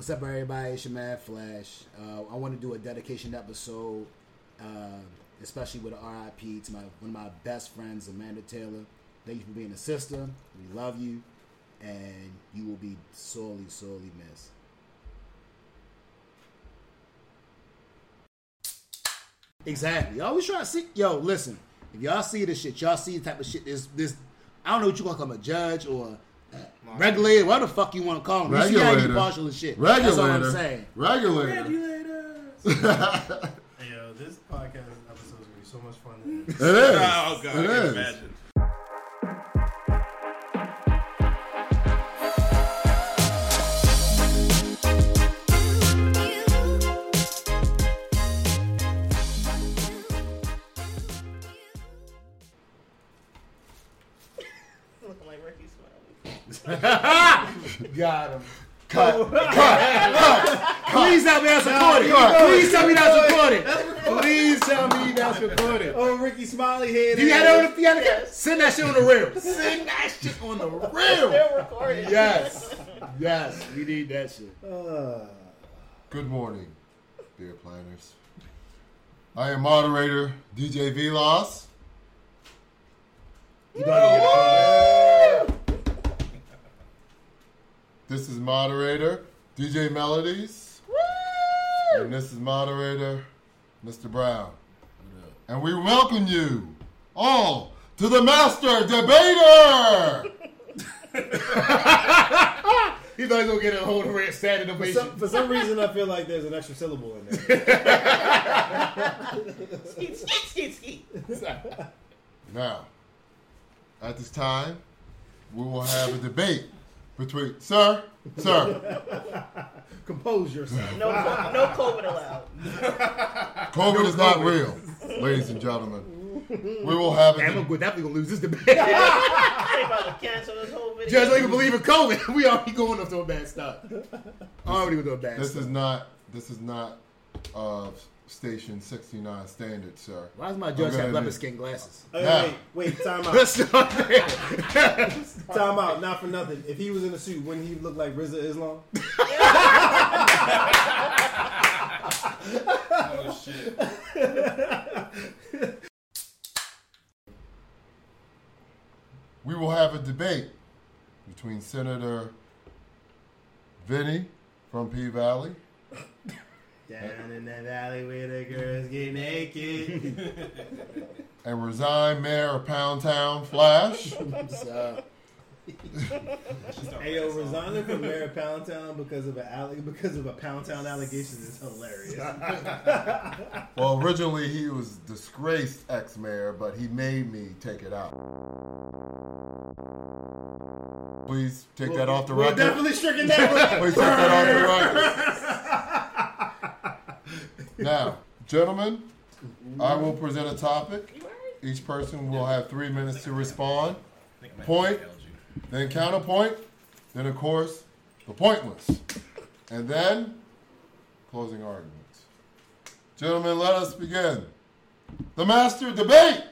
What's up, everybody? It's your man Flash. Uh, I want to do a dedication episode, uh, especially with RIP to my one of my best friends, Amanda Taylor. Thank you for being a sister. We love you, and you will be sorely, sorely missed. Exactly. I always try to see. Yo, listen. If y'all see this shit, y'all see the type of shit. This, this. I don't know what you gonna call a judge or regulator, whatever the fuck you want to call him. You see how you Regulator. partial and shit. Regulator. That's all I'm saying. Regulator. Hey, yo, this podcast episode is gonna be so much fun. It is. Oh god, I it can is. imagine. Got him. Cut. Cut. Cut. Please tell me that's recorded. cut. Please tell me that's recorded. Please tell me that's recorded. Oh, Rickey Smiley head. You had that on the you have the- Yes. Send that shit on the reel. Send that shit on the reel. Still recording. Yes. Yes. We need that shit. Uh, Good morning, dear planners. I am moderator DJ Velos. You about to This is moderator DJ Melodies. And this is moderator Mr. Brown. And we welcome you all to the Master Debater. He thought he was gonna get a whole red standing for, ovation. some, for some reason, I feel like there's an extra syllable in there. Skeet, skeet, skeet, skeet. Now, at this time, we will have a debate between Sir, Sir, Compose yourself. No, no COVID allowed. COVID is not real, ladies and gentlemen. We will have Damn, a I'm. Definitely gonna lose this debate. They about to cancel this whole video. Judge don't even believe in COVID. We already going up to a bad start. Already going to a bad This start. is not. This is not uh, station sixty nine standard, sir. Why does my judge Okay, have leopard then. skin glasses? Hey, Now. wait, wait, time out. Let's start there. Time out. Not for nothing. If he was in a suit, wouldn't he look like Rizza Islam? Oh shit. We will have a debate between Senator Venny from P Valley Down in that valley where the girls get naked. and resign Mayor of Pound Town Flash. So, hey, yo, resigning from Mayor of Pound Town because of a alle- because of a Pound Town allegation is hilarious. Well, originally he was disgraced ex-mayor, but he made me take it out. Please take that off the We're record. definitely stricken that. Please take that off the record. Now, gentlemen, mm-hmm. I will present a topic. Each person will have three minutes to respond. I think I might Point. have failed you. Then counterpoint. Then, of course, the pointless. And then closing arguments. Gentlemen, let us begin. The master debate.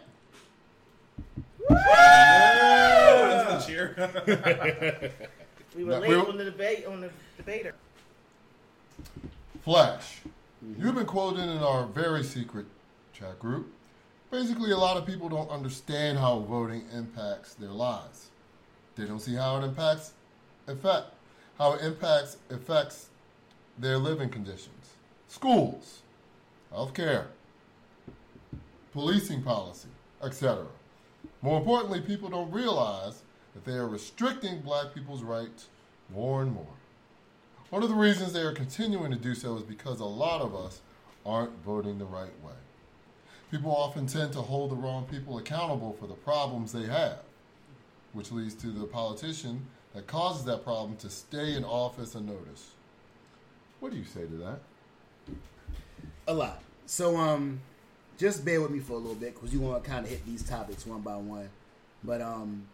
That's the cheer. We were No, late we- on the debate on the debater. Flash. Mm-hmm. You've been quoted in our very secret chat group. Basically, a lot of people don't understand how voting impacts their lives. They don't see how it impacts effect how it impacts affects their living conditions, schools, healthcare, policing policy, etc. More importantly, people don't realize that they are restricting black people's rights more and more. One of the reasons they are continuing to do so is because a lot of us aren't voting the right way. People often tend to hold the wrong people accountable for the problems they have, which leads to the politician that causes that problem to stay in office unnoticed. What do you say to that? a lot. So, um, just bear with me for a little bit because you want to kind of hit these topics one by one. But um,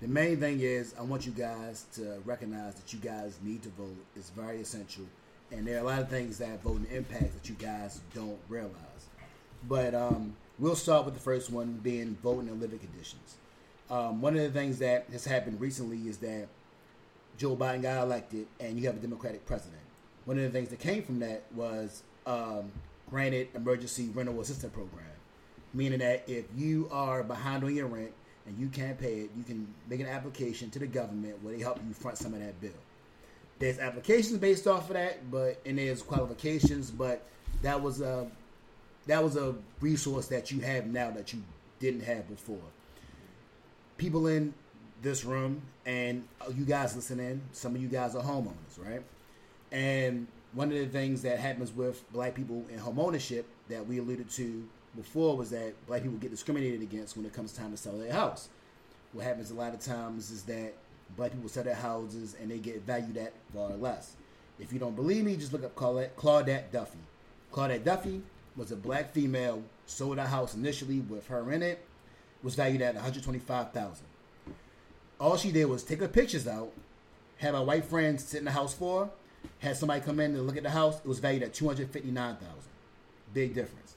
the main thing is I want you guys to recognize that you guys need to vote. It's very essential, and there are a lot of things that voting impacts that you guys don't realize. But um, we'll start with the first one being voting and living conditions. Um, one of the things that has happened recently is that Joe Biden got elected, and you have a Democratic president. one of the things that came from that was um, granted emergency rental assistance program, meaning that if you are behind on your rent and you can't pay it, you can make an application to the government where they help you front some of that bill. There's applications based off of that, but and there's qualifications, but that was a that was a resource that you have now that you didn't have before. People in this room and you guys listening, some of you guys are homeowners, right? And one of the things that happens with black people in homeownership that we alluded to before was that black people get discriminated against when it comes time to sell their house. What happens a lot of times is that black people sell their houses and they get valued at far less. If you don't believe me, just look up Carlette, Duffy. Carlette Duffy was a black female, sold her house initially with her in it, was valued at 125000 All she did was take her pictures out, have her white friends sit in the house for her, had somebody come in and look at the house, it was valued at 259000 Big difference.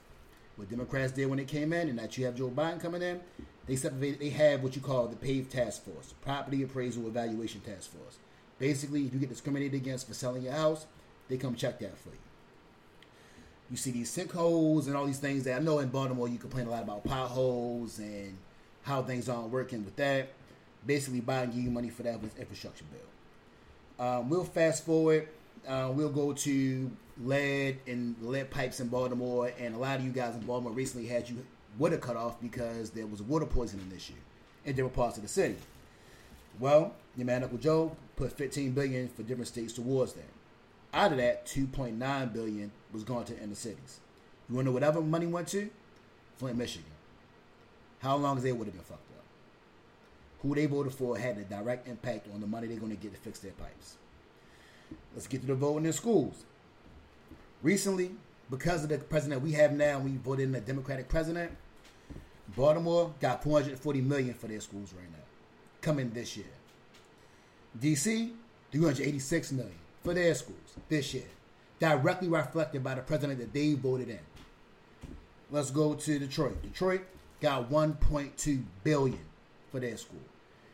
What Democrats did when they came in, and that you have Joe Biden coming in, they separated. They have what you call the PAVE Task Force, Property Appraisal Evaluation Task Force. Basically, if you get discriminated against for selling your house, they come check that for you. You see these sinkholes and all these things that I know in Baltimore you complain a lot about potholes and how things aren't working with that. Basically, Biden give you money for that with infrastructure bill. Um, we'll fast forward. Uh, we'll go to lead and lead pipes in Baltimore, and a lot of you guys in Baltimore recently had you water cut off because there was a water poisoning issue in different parts of the city. Well, your man Uncle Joe put 15 billion for different states towards that. Out of that, 2.9 billion was going to inner cities. You want to know whatever money went to? Flint, Michigan. How long is they would have been fucked up? Who they voted for had a direct impact on the money they're going to get to fix their pipes. Let's get to the voting in their schools. Recently, because of the president we have now, we voted in a Democratic president. Baltimore got 440 million for their schools right now, coming this year. DC, 386 million for their schools this year, directly reflected by the president that they voted in. Let's go to Detroit. Detroit got 1.2 billion for their school.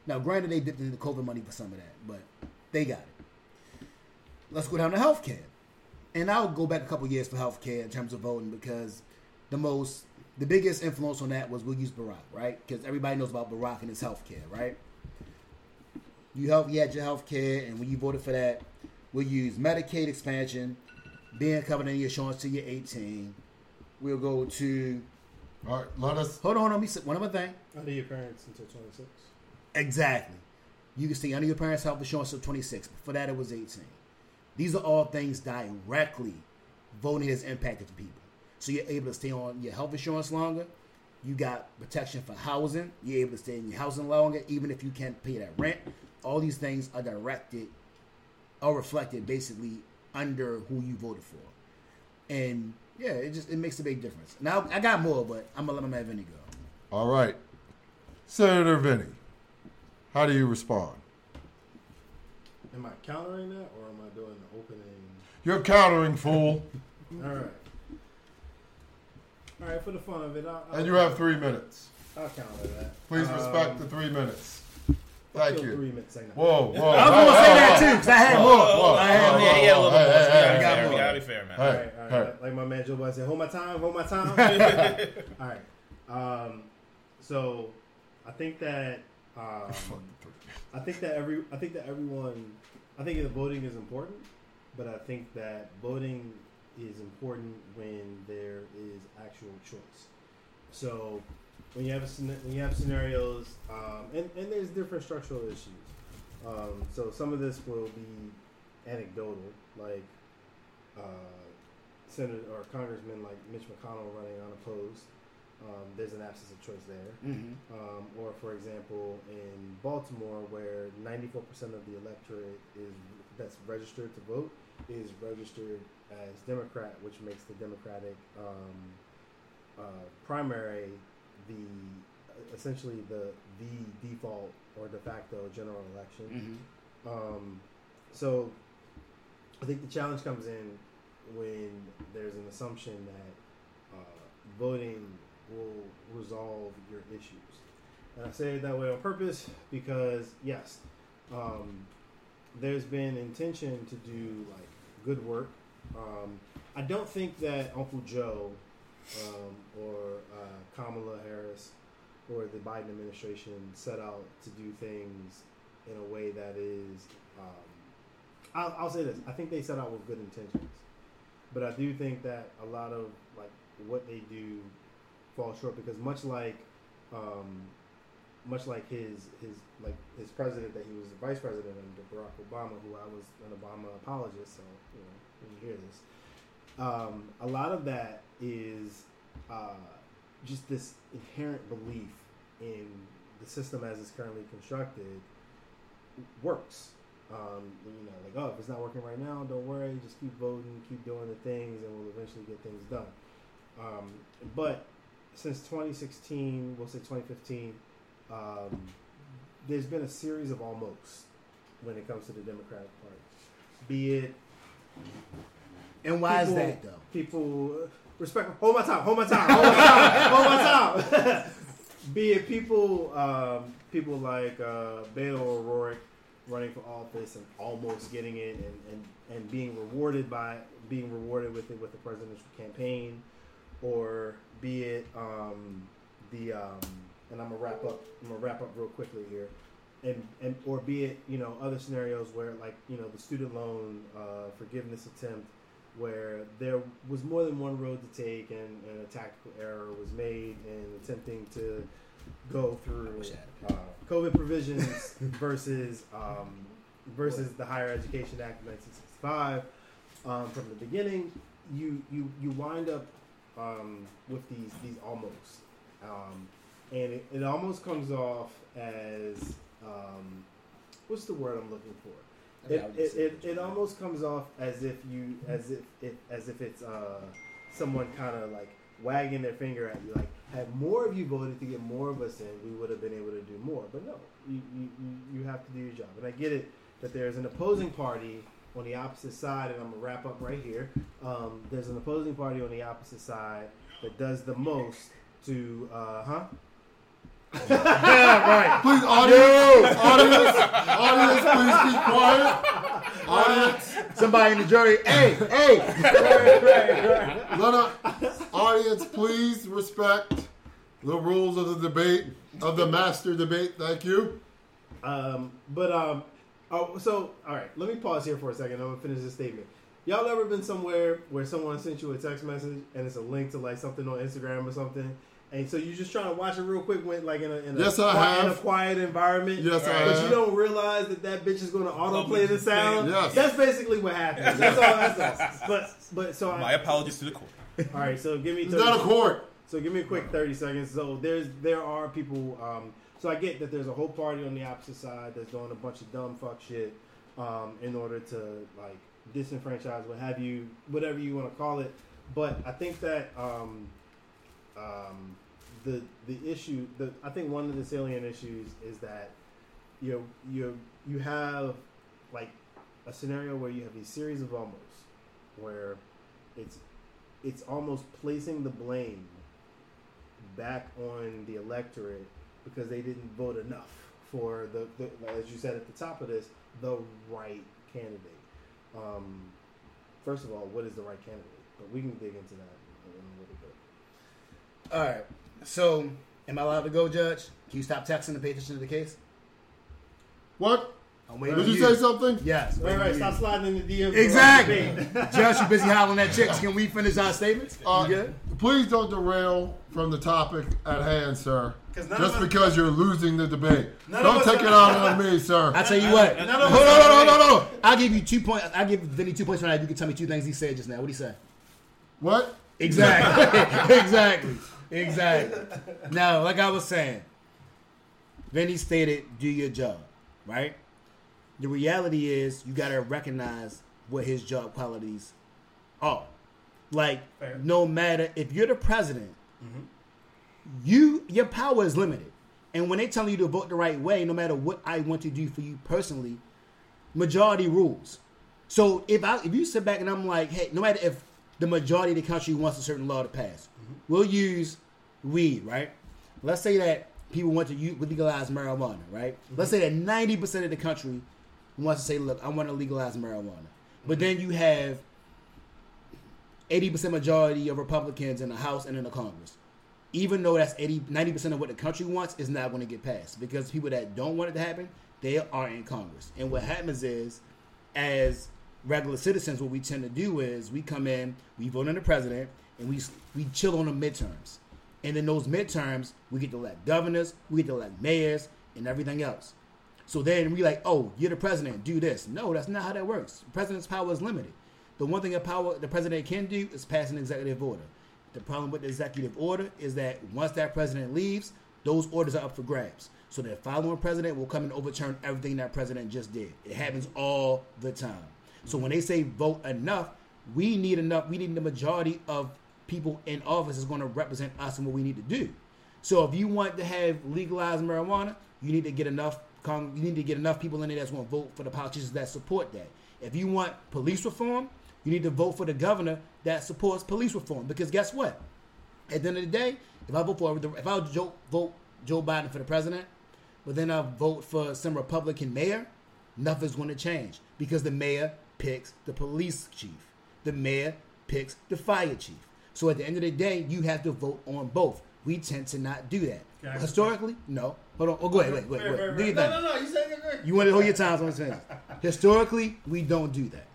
Now, granted, they dipped into the COVID money for some of that, but they got it. Let's go down to healthcare, and I'll go back a couple years for healthcare in terms of voting because the most, the biggest influence on that was we'll use Barack, right? Because everybody knows about Barack and his healthcare, right? You help, you had your healthcare, and when you voted for that, we'll use Medicaid expansion, being covered in your insurance till you're 18. We'll go to All right, let us. hold on, let me say one other thing. Under your parents until 26. Exactly. You can stay under your parents' health insurance till 26. Before that, it was 18. These are all things directly voting has impacted people. So you're able to stay on your health insurance longer. You got protection for housing. You're able to stay in your housing longer, even if you can't pay that rent. All these things are directed or reflected basically under who you voted for. And yeah, it just it makes a big difference. Now I got more, but I'm gonna let my man Venny go. All right, Senator Venny, how do you respond? Am I countering that or am I doing the opening? You're countering, fool, All right. All right, for the fun of it, I'll, I'll, and you have three minutes. I'll counter that. Please respect Um, the three minutes. Thank you. Three minutes, ain't Whoa, whoa! I was gonna say that too because I had more. whoa, I had whoa, more. yeah, yeah, a little Hey, bit hey, more. hey, We hey, gotta hey. be fair. We gotta be fair, man. Hey. All right, all right. hey. Like, like my man Joe Biden said, hold my time, hold my time. all right. Um, so I think that I think that every I think that everyone I think that voting is important, but I think that voting is important when there is actual choice. So when you have when you have scenarios, um, and and there's different structural issues. Um, so some of this will be anecdotal, like uh, Senator or Congressman like Mitch McConnell running unopposed. Um, there's an absence of choice there. Mhm. Um, or, for example, in Baltimore, where 94% of the electorate is that's registered to vote is registered as Democrat, which makes the Democratic um, uh, primary the essentially the the default or de facto general election. Mhm. Um, so I think the challenge comes in when there's an assumption that uh, voting will resolve your issues. And I say it that way on purpose because, yes, um, there's been intention to do like good work. Um, I don't think that Uncle Joe um, or uh, Kamala Harris or the Biden administration set out to do things in a way that is. Um, I'll, I'll say this: I think they set out with good intentions, but I do think that a lot of like what they do falls short because much like. Um, much like his his like his president that he was the vice president under Barack Obama, who I was an Obama apologist, so you know when you hear this, um, a lot of that is uh, just this inherent belief in the system as it's currently constructed works. Um, you know, like oh, if it's not working right now, don't worry, just keep voting, keep doing the things, and we'll eventually get things done. Um, but since 2016, we'll say 2015 um, there's been a series of almost when it comes to the Democratic Party. Be it And why is that though? People respect. Hold my time. Hold my time. Hold my time. hold my time. Be it people, um, people like uh, Beto O'Rourke running for office and almost getting it, and, and, and being rewarded by being rewarded with it with the presidential campaign, or be it um, the um, and I'm gonna wrap up. I'm gonna wrap up real quickly here, and and or be it you know other scenarios where like you know the student loan uh, forgiveness attempt where there was more than one road to take and, and a tactical error was made in attempting to go through uh, COVID provisions versus um, versus the Higher Education Act of 1965. Um, from the beginning, you you you wind up um, with these these almost, um, and it, it almost comes off as um, what's the word I'm looking for? It, it, it, it almost comes off as if you as if it as if it's uh, someone kind of like wagging their finger at you like had more of you voted to get more of us in we would have been able to do more. But no you, you, you- you have to do your job. And i get it that there's an opposing party on the opposite side and i'm gonna wrap up right here um, there's an opposing party on the opposite side that does the most to uh, huh yeah, right. Please, audience, audience, audience, please be quiet. Audience, Somebody in the jury, hey, hey. let us, audience, please respect the rules of the debate, of the master debate. Thank you. Um, but um, oh, so all right. Let me pause here for a second. I'm gonna finish this statement. Y'all ever been somewhere where someone sent you a text message and it's a link to like something on Instagram or something, and so you're just trying to watch it real quick when like in a, in a, Yes, I qui- in a quiet environment. Yes, I but have. you don't realize that that bitch is going to autoplay the sound. Yes. That's basically what happens. That's all. That's all. But but so I, My apologies to the court. all right. So give me. It's not a court. so give me a quick thirty seconds. So there's there are people. Um, so I get that there's a whole party on the opposite side that's doing a bunch of dumb fuck shit um, in order to like disenfranchise, what have you, whatever you want to call it. But I think that um, um, the the issue, the I think one of the salient issues is that you know, you you have like a scenario where you have these series of almost where it's it's almost placing the blame back on the electorate because they didn't vote enough for the, the as you said at the top of this the right candidate. Um, first of all, what is the right candidate? But we can dig into that in a little bit. All right. So, am I allowed to go, Judge? Can you stop texting and pay attention to the case? What? I'm waiting Did on you say something? Yes. Right, waiting right. Stop sliding in the DMs. Exactly. Josh, you busy hollering at chicks. Can we finish our statements? Uh, good? Please don't derail from the topic at hand, sir. Just of us- because you're losing the debate. Don't of us take it out on me, sir. I tell you what. none Hold of on, us hold are on, hold on, hold on. I'll give you two points. I'll give Venny two points for that. You can tell me two things he said just now. What did he say? What? Exactly. exactly. Exactly. Now, like I was saying, Venny stated, do your job, right? The reality is you gotta recognize what his job qualities are. Like, Fair. no matter if you're the president, mm-hmm. you your power is limited. And when they tell you to vote the right way, no matter what I want to do for you personally, majority rules. So if I if you sit back and I'm like, hey, no matter if the majority of the country wants a certain law to pass, mm-hmm. we'll use weed, right? Let's say that people want to use, legalize marijuana, right? Mm-hmm. Let's say that ninety percent of the country wants to say, look, I want to legalize marijuana. But then you have eighty percent majority of Republicans in the House and in the Congress. Even though that's 80, 90 percent of what the country wants, is not going to get passed because people that don't want it to happen, they are in Congress. And what happens is, as regular citizens, what we tend to do is we come in, we vote on the president, and we we chill on the midterms. And in those midterms, we get to elect governors, we get to elect mayors, and everything else. So then we like, oh, you're the president, do this. No, that's not how that works. The president's power is limited. The one thing a power the president can do is pass an executive order. The problem with the executive order is that once that president leaves, those orders are up for grabs. So the following president will come and overturn everything that president just did. It happens all the time. So when they say vote enough, we need enough. We need the majority of people in office is going to represent us and what we need to do. So if you want to have legalized marijuana, you need to get enough. Con- you need to get enough people in there that's going to vote for the politicians that support that. If you want police reform, you need to vote for the governor that supports police reform. Because guess what? At the end of the day, if I vote for if I Joe, vote Joe Biden for the president, but then I vote for some Republican mayor, nothing's going to change because the mayor picks the police chief, the mayor picks the fire chief. So at the end of the day, you have to vote on both. We tend to not do that. Can I ask a Historically, no. Hold on. Oh, go ahead. Wait, wait, wait. Do your No, thing. no, no. You said it. You want to hold your time on this. Historically, we don't do that.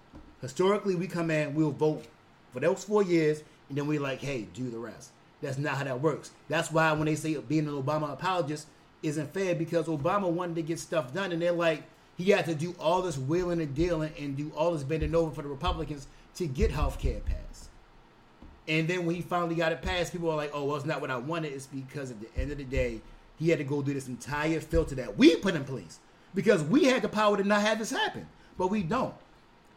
Historically, we come in, we'll vote for those four years, and then we're like, hey, do the rest. That's not how that works. That's why when they say being an Obama apologist isn't fair because Obama wanted to get stuff done, and they're like, he had to do all this wheeling and dealing and do all this bending over for the Republicans to get health care passed. And then when he finally got it passed, people are like, oh, well, it's not what I wanted. It's because at the end of the day, he had to go through this entire filter that we put in place because we had the power to not have this happen, but we don't.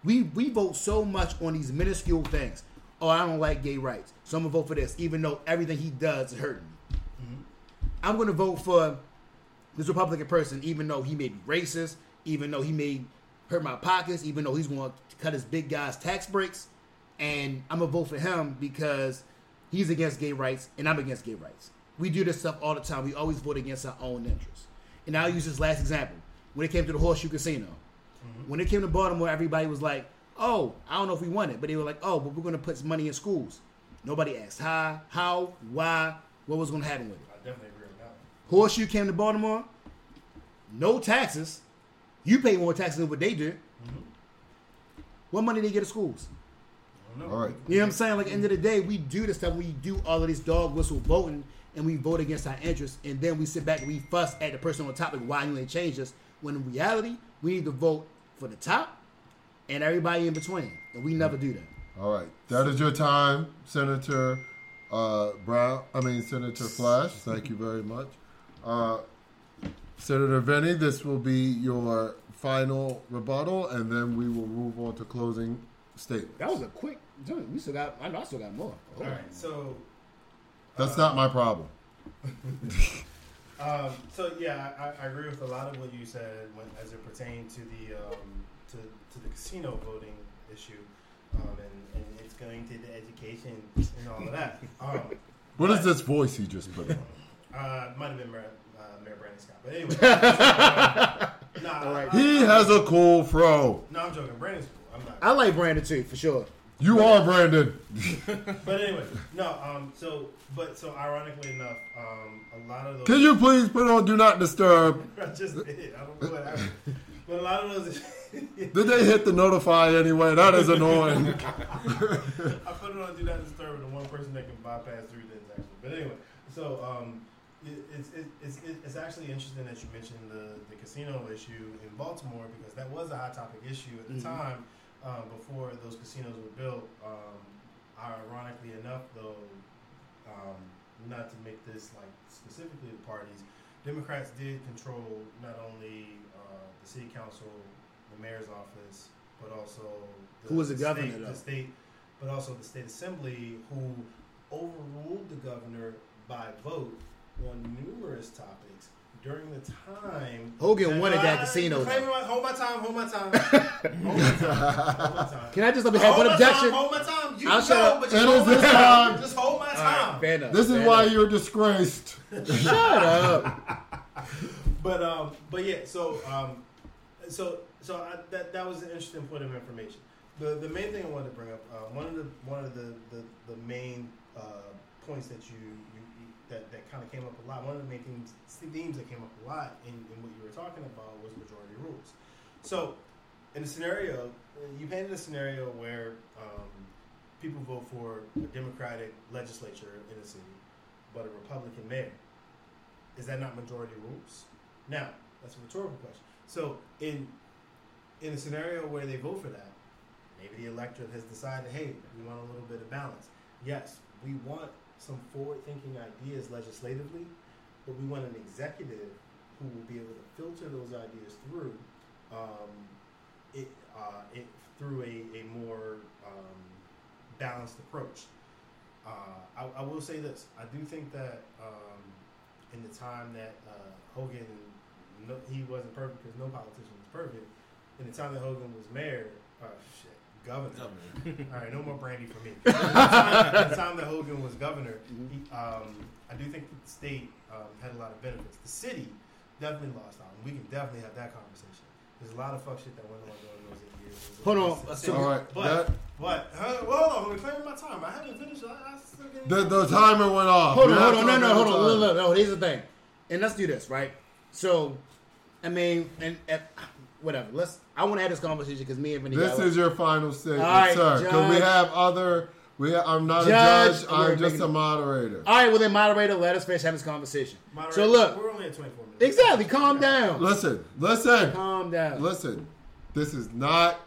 We we vote so much on these minuscule things. Oh, I don't like gay rights, so I'm gonna vote for this, even though everything he does is hurting me. Mm-hmm. I'm gonna vote for this Republican person, even though he may be racist, even though he may hurt my pockets, even though he's going to cut his big guy's tax breaks, and I'm gonna vote for him because he's against gay rights and I'm against gay rights. We do this stuff all the time. We always vote against our own interests. And I'll use this last example. When it came to the Horseshoe Casino, mm-hmm. when it came to Baltimore, everybody was like, "Oh, I don't know if we want it," but they were like, "Oh, but we're going to put some money in schools." Nobody asked how, how, why, what was going to happen with it. I definitely agree with that. Horseshoe came to Baltimore, no taxes. You pay more taxes than what they do. Mm-hmm. What money they get to schools? I don't know. All right. You know what I'm saying? Like, end of the day, we do this stuff. We do all of this dog whistle voting, and we vote against our interests, and then we sit back and we fuss at the person on top, like, why you ain't changed us? When in reality, we need to vote for the top and everybody in between, and we never do that. All right. That is your time, Senator uh, Brown. I mean, Senator Flash. Thank you very much. Uh, Senator Venny, this will be your final rebuttal, and then we will move on to closing statement. That was a quick. Dude, we still got. I know I still got more. All right. So, That's not my problem. um, so yeah, I, I agree with a lot of what you said when, as it pertains to the um, to, to the casino voting issue, um, and, and it's going to the education and all of that. Um, What is this voice he just put on? uh, might have been Mayor, uh, Mayor Brandon Scott, but anyway. so, nah, All right. I- He has a cool fro. No, I'm joking. Brandon's cool. I'm not. I like Brandon too, for sure. You are Brandon. But anyway, no. Um. So, but so ironically enough, um, a lot of those. Can you please put on Do Not Disturb? I just did. I don't know what happened. But a lot of those. Did they hit the notify anyway? That is annoying. I put it on Do Not Disturb, and the one person that can bypass through didn't actually. But anyway, so um, it, it's it, it's it's actually interesting that you mentioned the the casino issue in Baltimore because that was a hot topic issue at the Mhm. time um, before those casinos were built. Um, ironically enough, though, um, not to make this like specifically the parties, Democrats did control not only uh, the city council, the mayor's office, but also the, Who was the governor, state, the state, but also the state assembly, who overruled the governor by vote on numerous topics during the time. Hogan wanted that casino. Hold my, hold my time. Hold my time. hold my time. Hold my time. Can I just let me Hold have one my objection? Time, hold my time. You I'll go, shut up. but It just hold my this time. time. Just hold my time. right, fair enough. This is fair why enough. you're disgraced. Shut up. But um, but yeah, so um, so so I, that that was an interesting point of information. The the main thing I wanted to bring up, uh, one of the one of the the, the main uh, points that you, you, you that, that kind of came up a lot. One of the main themes themes that came up a lot in, in what you were talking about was majority rules. So, in a scenario, you painted a scenario where um, people vote for a Democratic legislature in a city, but a Republican mayor. Is that not majority rules? Now, that's a rhetorical question. So, in in a scenario where they vote for that, maybe the electorate has decided, hey, we want a little bit of balance. Yes, we want some forward-thinking ideas legislatively, but we want an executive who will be able to filter those ideas through um, it, uh, it through a, a more um, balanced approach. Uh, I, I will say this: I do think that um, in the time that uh, Hogan, no, he wasn't perfect because no politician was perfect. In the time that Hogan was mayor, uh, shit, governor. All right, no more brandy for me. In the time, in the time that Hogan was governor, he, um, I do think the state um, had a lot of benefits. The city definitely lost out, and we can definitely have that conversation. There's a lot of fuck shit that went on during those eight years. Hold on, It's- so- All right. But, That, but, uh, well, hold on, I'm reclaiming my time. I haven't finished. I, I still getting the, the timer went off. Hold on, hold on, no, no, hold on. the Look, time. look, look, here's the thing, and let's do this, right? So, I mean, and, and whatever. Let's. I want to have this conversation because me and Venny. This got- is your final statement, All right, sir. Because we have other. We ha- I'm not Judge, a judge. I'm just a moderator. All right, well then, moderator, let us finish having this conversation. Moderator, So look, we're only at 24 minutes. exactly. Calm down. Listen, listen, Calm down. listen. This is not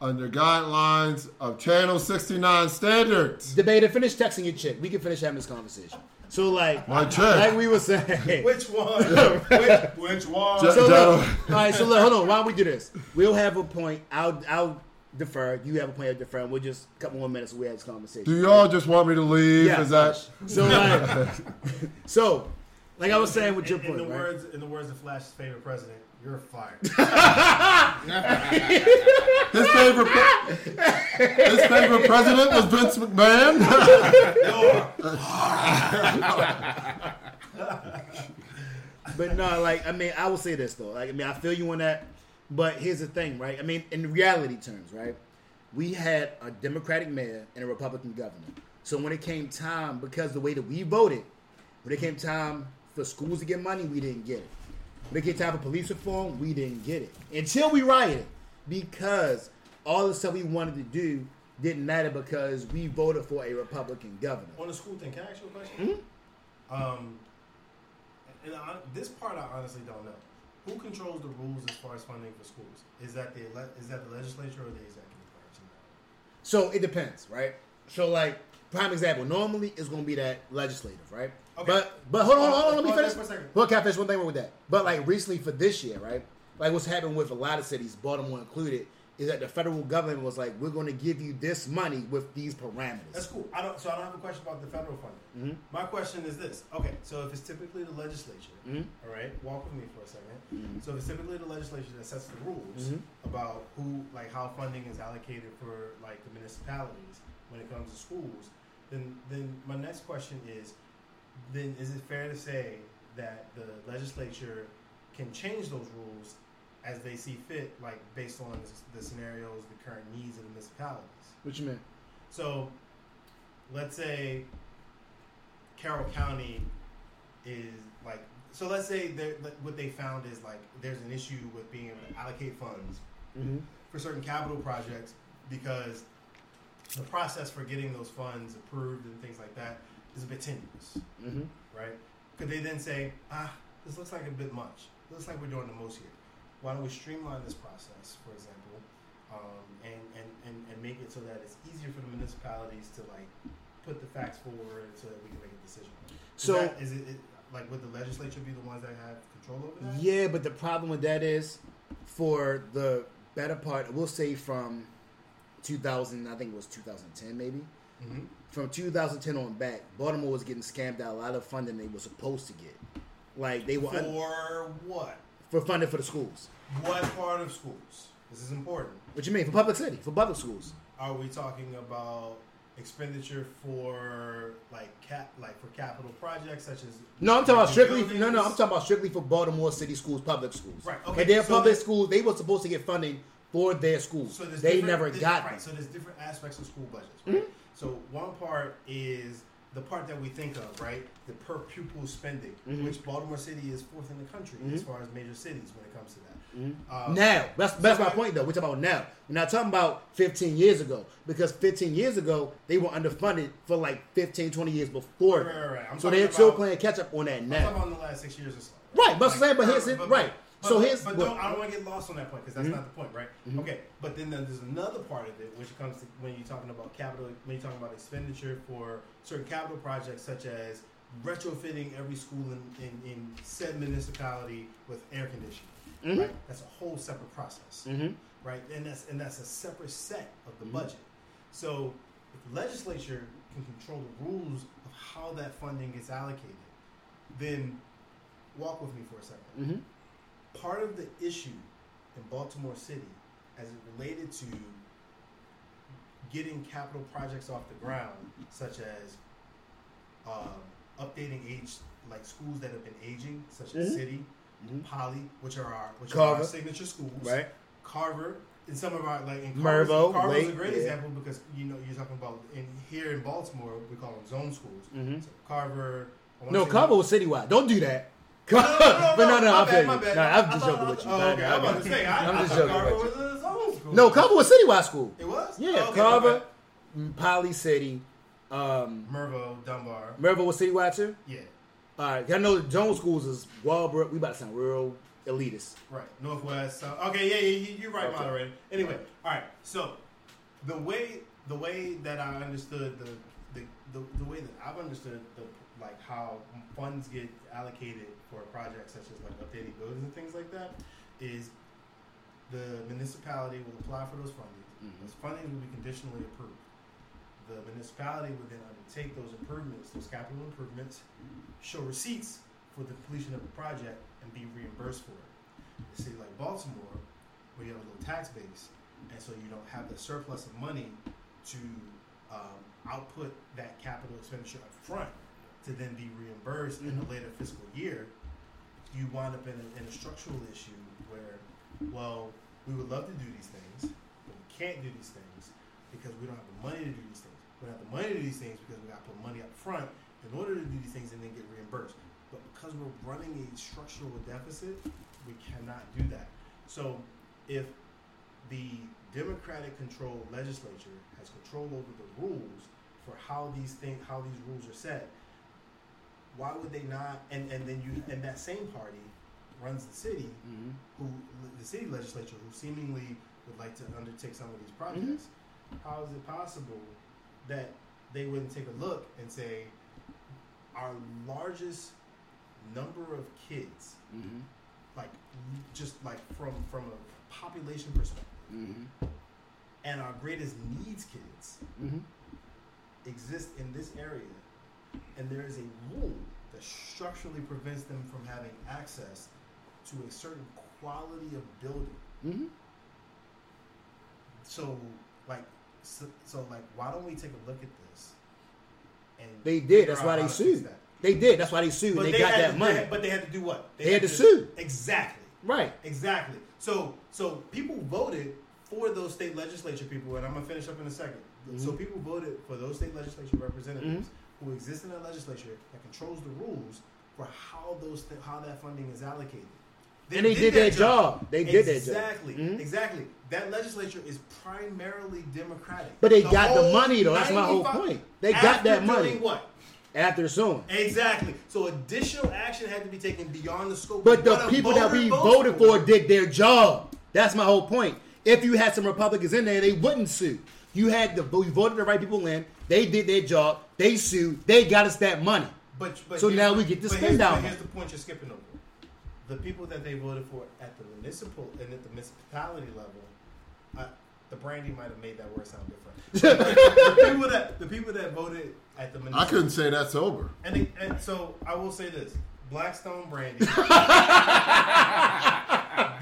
under guidelines of Channel 69 standards. Debater, finish texting your chick. We can finish having this conversation. So, like, My chick. like we were saying. Which one? which, which one? Ju- So General- look, all right. So look, hold on. Why don't we do this? We'll have a point. I'll I'll defer. You have a point. I'll defer. And we'll just a couple more minutes. We have this conversation. Do y'all just want me to leave? Yeah. Is that? So like, so like I was saying with your in, in point, the right? words, in the words of Flash's favorite president, you're fired. His favorite, pre- his favorite president was Vince McMahon. But no, like I mean, I will say this though. Like I mean, I feel you on that. But here's the thing, right? I mean, in reality terms, right? We had a Democratic mayor and a Republican governor. So when it came time, because the way that we voted, when it came time for schools to get money, we didn't get it. When it came time for police reform, we didn't get it until we rioted, because all the stuff we wanted to do didn't matter because we voted for a Republican governor. On the school thing, can I ask you a question? Um, and I, this part I honestly don't know. Who controls the rules as far as funding for schools? Is that the ele- is that the legislature or the executive branch? So it depends, right? So like prime example, normally it's gonna be that legislative, right? Okay. But but hold on, hold on, let me finish. for a second. Well, finish one thing with that? But like recently for this year, right? Like what's happened with a lot of cities, Baltimore included, is that the federal government was like, we're gonna give you this money with these parameters. That's cool. I don't. So I don't have a question about the federal funding. Mhm. My question is this. Okay, so if it's typically the legislature, Mhm. all right, walk with me for a 2nd Mhm. So if it's typically the legislature that sets the rules Mhm. about who, like, how funding is allocated for like the municipalities when it comes to schools, then then my next question is, then is it fair to say that the legislature can change those rules as they see fit, like based on the scenarios, the current needs of the municipalities? What you mean? So, let's say Carroll County is like. So let's say what they found is like there's an issue with being able to allocate funds Mm-hmm. for certain capital projects because the process for getting those funds approved and things like that is a bit tenuous, Mm-hmm. right? Could they then say, ah, this looks like a bit much. It looks like we're doing the most here. Why don't we streamline this process, for example, um, and, and, and, and make it so that it's easier for the municipalities to like put the facts forward so that we can make a decision. Is So- that, is it, it like would the legislature be the ones that have control over that? Yeah, but the problem with that is for the better part, we'll say from 2000, I think it was 2010 maybe. Mm-hmm. From 2010 on back, Baltimore was getting scammed out a lot of funding they were supposed to get. Like they were un- For what? for funding for the schools. What part of schools? This is important. What you mean for public city, for public schools? Are we talking about expenditure for like cap, like for capital projects such as? No, I'm talking about strictly. buildings? No, no, I'm talking about strictly for Baltimore city schools, public schools. Right, okay, And their so public schools, they were supposed to get funding for their schools. So they never got right. So there's different aspects of school budgets. Mm-hmm. Right? So one part is the part that we think of, right? The per pupil spending, Mm-hmm. which Baltimore City is fourth in the country as far as major cities when it comes to that. Mm-hmm. Um, Now, that's that's my right. point though. We're talking about now. We're not talking about 15 years ago because 15 years ago they were underfunded for like 15, 20 years before. Right, right, right. I'm so they're still playing catch up on that I'm now. talking about in the last six years or so. Right, but I'm saying, but here's it- right. But, So here's but Mm-hmm. don't, I don't want to get lost on that point because that's not the point, right? Okay, but then there's another part of it which comes to when you're talking about capital, when you're talking about expenditure for certain capital projects such as retrofitting every school in, in, in said municipality with air conditioning. Mm-hmm. Right, that's a whole separate process Mhm. right? And that's and that's a separate set of Mm-hmm. the budget. So if the legislature can control the rules of how that funding gets allocated, then walk with me for a 2nd Mhm. Part of the issue in Baltimore City, as it related to getting capital projects off the ground, such as um, updating age like schools that have been aging, such as Mhm. City, Mhm. Poly, which are our which are our signature schools, Right. Carver and some of our like in Mervo, Carver's, a great yeah. example because you know you're talking about in here in Baltimore we call them zone schools. Mhm. So Carver. No, Carver was citywide. Don't do that. No, no, no, but no, no, I'm bad, you. bad. No, I'm just joking with you. Oh, okay. I'm about nah. to say I, I'm just joking Carver with was a zone school. No, Carver was citywide school. It was. Yeah, Oh, okay, Carver, okay. mm, Poly City, um, Mervo, Dunbar. Mervo was citywide too. Yeah. All right, I know the zone schools is Walbrook. We about to sound real elitist. Right, Northwest. So, okay, yeah, yeah, you- you're right, Okay. moderator. Anyway, all right. So, the way the way that I understood the the, the, the way that I've understood the like how funds get allocated for projects such as like updating buildings and things like that is the municipality will apply for those fundings. Mhm. Those fundings will be conditionally approved. The municipality will then undertake those improvements, those capital improvements, show receipts for the completion of the project, and be reimbursed for it. A city like Baltimore, where you have a low tax base, and so you don't have the surplus of money to um, output that capital expenditure up front to then be reimbursed in a mm-hmm. later fiscal year, you wind up in a, in a structural issue where, well, we would love to do these things, but we can't do these things because we don't have the money to do these things. We don't have the money to do these things because we got to put money up front in order to do these things and then get reimbursed. But because we're running a structural deficit, we cannot do that. So if the Democratic controlled legislature has control over the rules for how these things how these rules are set, why would they not and, and then you and that same party runs the city Mm-hmm. who the city legislature who seemingly would like to undertake some of these projects, how is it possible that they wouldn't take a look and say our largest number of kids, Mm-hmm. like just like from from a population perspective, Mm-hmm. and our greatest needs kids Mm-hmm. exist in this area, and there is a rule that structurally prevents them from having access to a certain quality of building. Mm-hmm. So, like, so, so like, why don't we take a look at this? And They did. That's why they sued. that? They did. That's why they sued. And they, got that to, money. They had, but they had to do what? They had to sue. Exactly. right. Exactly. So, so people voted for those state legislature people, and I'm gonna finish up in a 2nd Mm-hmm. So people voted for those state legislature representatives who exist in that legislature that controls the rules for how those th- how that funding is allocated. And they did that their job. They did their job. Exactly. Mhm. Exactly. That legislature is primarily Democratic. But they got the money, though. That's my whole point. They got that money. what? After suing. Exactly. So additional action had to be taken beyond the scope. But of the people that we voted for did their job. That's my whole point. If you had some Republicans in there, they wouldn't sue. You had the we voted the right people in. They did their job. They sued. They got us that money. But, but So now we get to but spend down but here's the point you're skipping over. The people that they voted for at the municipal and at the municipality level, uh, the brandy might have made that word sound different. the people that the people that voted at the municipal, I couldn't say that's over. And, they, and so I will say this: Blackstone Brandy.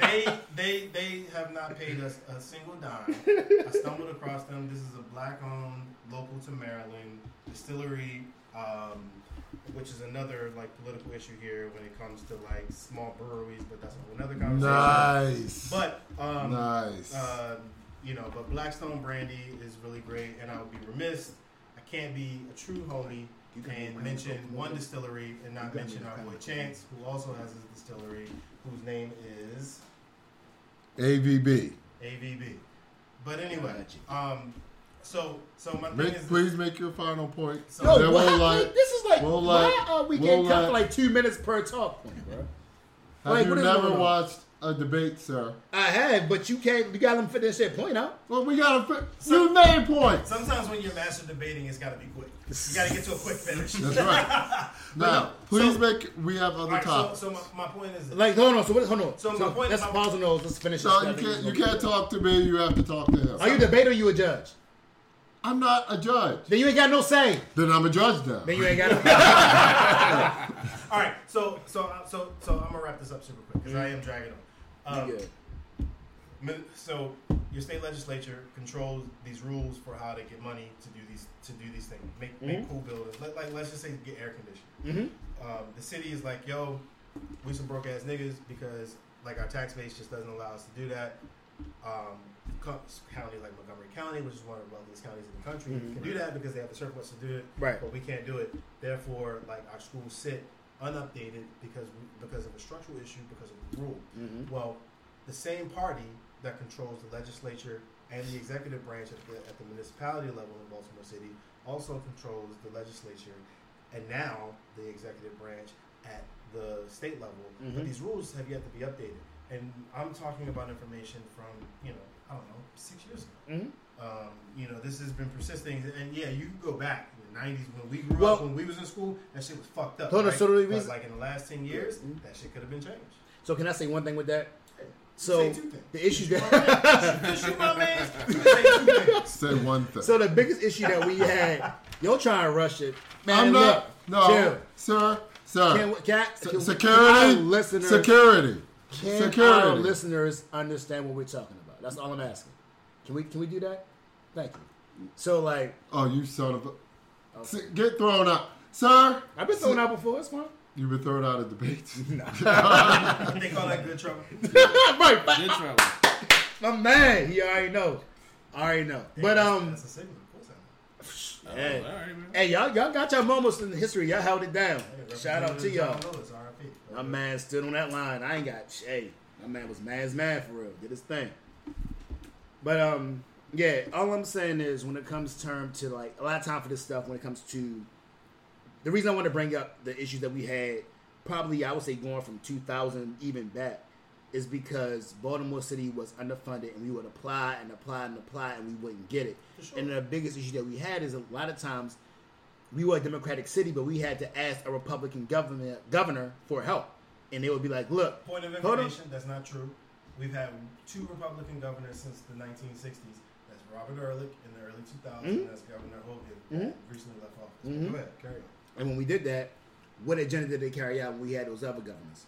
they they they have not paid us a single dime. I stumbled across them. This is a black-owned local to Maryland, distillery, um, which is another like political issue here when it comes to like small breweries, but that's another conversation. Nice. But um, nice. uh, you know, but Blackstone Brandy is really great, and I would be remiss. I can't be a true homie and mention it up. one distillery and not You got me mention our boy Chance, who also has a distillery, whose name is AVB. AVB. But anyway, um, so so my thing Make, is, please make your final point. So- Yo, why, we'll like, like- this is like, we'll why let- are we we'll getting cut for like two minutes per talk point, bro? Have Like, you never going on? watched a debate, sir? I have, but you can't. You got them finish their point out. Well, we gotta. Fi- you made points. sometimes when you're master debating, it's got to be quick. You got to get to a quick finish. That's right. now, please make. We have other All right, so, topics. so my, my point is, this. Like, hold on. So what? Hold on. So my point- Let's my- pause on those. Let's finish. So this you can't. You can't talk to me. You have to talk to him. Are you a debater? or You a judge? I'm not a judge. Then you ain't got no say. Then I'm a judge now. Then you ain't got. all right. So so so so I'm gonna wrap this up super quick because I am dragging on. Um. Mi- So your state legislature controls these rules for how to get money to do these to do these things. Make make cool buildings. Let, like let's just say get air conditioning. Mhm. Um, the city is like, yo, we some broke ass niggas because like our tax base just doesn't allow us to do that. Um, like Montgomery County, which is one of the wealthiest counties in the country, Mhm. can do that because they have the surplus to do it. Right. But we can't do it. Therefore, like our schools sit unupdated because we, because of a structural issue because of the rule. Mhm. Well, the same party that controls the legislature and the executive branch at the, at the municipality level in Baltimore City also controls the legislature and now the executive branch at the state level. But Mhm. these rules have yet to be updated. And I'm talking about information from, you know, I don't know, six years ago. Mhm. Um, you know, this has been persisting. And yeah, you can go back in the 90s when we grew Well- up, when we was in school, that shit was fucked up. Hold right? so the But, reason- like in the last 10 years, Mhm. that shit could have been changed. So can I say one thing with that? So Say two things. the issue that Shoot my man. Say two things. Say one thing. so the biggest issue that we had, you're trying to rush it, man. I'm look, not. No, chill. sir, sir. Can, can, Se- can, security. Can our listeners, security. can security. our listeners understand what we're talking about? That's all I'm asking. Can we can we do that? Thank you. So like, Oh, you son of a. Oh. S- Get thrown out, sir. I've been thrown out before. It's fine. You've been thrown out of debates. They call that good trouble. right, but Good trouble. my man, he already know. I already know. But um, that's a signal. Of course hey, Oh, all right, man. hey, y'all y'all got your moments in history. Y'all held it down. Hey, Shout out to y'all. John Lewis, My man stood on that line. I ain't got hey. My man was man's man for real. Did his thing. But um, yeah. All I'm saying is when it comes term to like a lot of time for this stuff when it comes to the reason I want to bring up the issues that we had probably I would say going from 2000 even back is because Baltimore City was underfunded and we would apply and apply and apply and we wouldn't get it. Sure. And the biggest issue that we had is a lot of times we were a Democratic city, but we had to ask a Republican government governor for help, and they would be like, "Look, Point of information, that's not true. We've had two Republican governors since the 1960s. Robert Ehrlich in the early 2000s, Mhm. and that's Governor Hogan, Mhm. recently left office. Mhm. Go ahead, carry on. And when we did that, what agenda did they carry out when we had those other governors?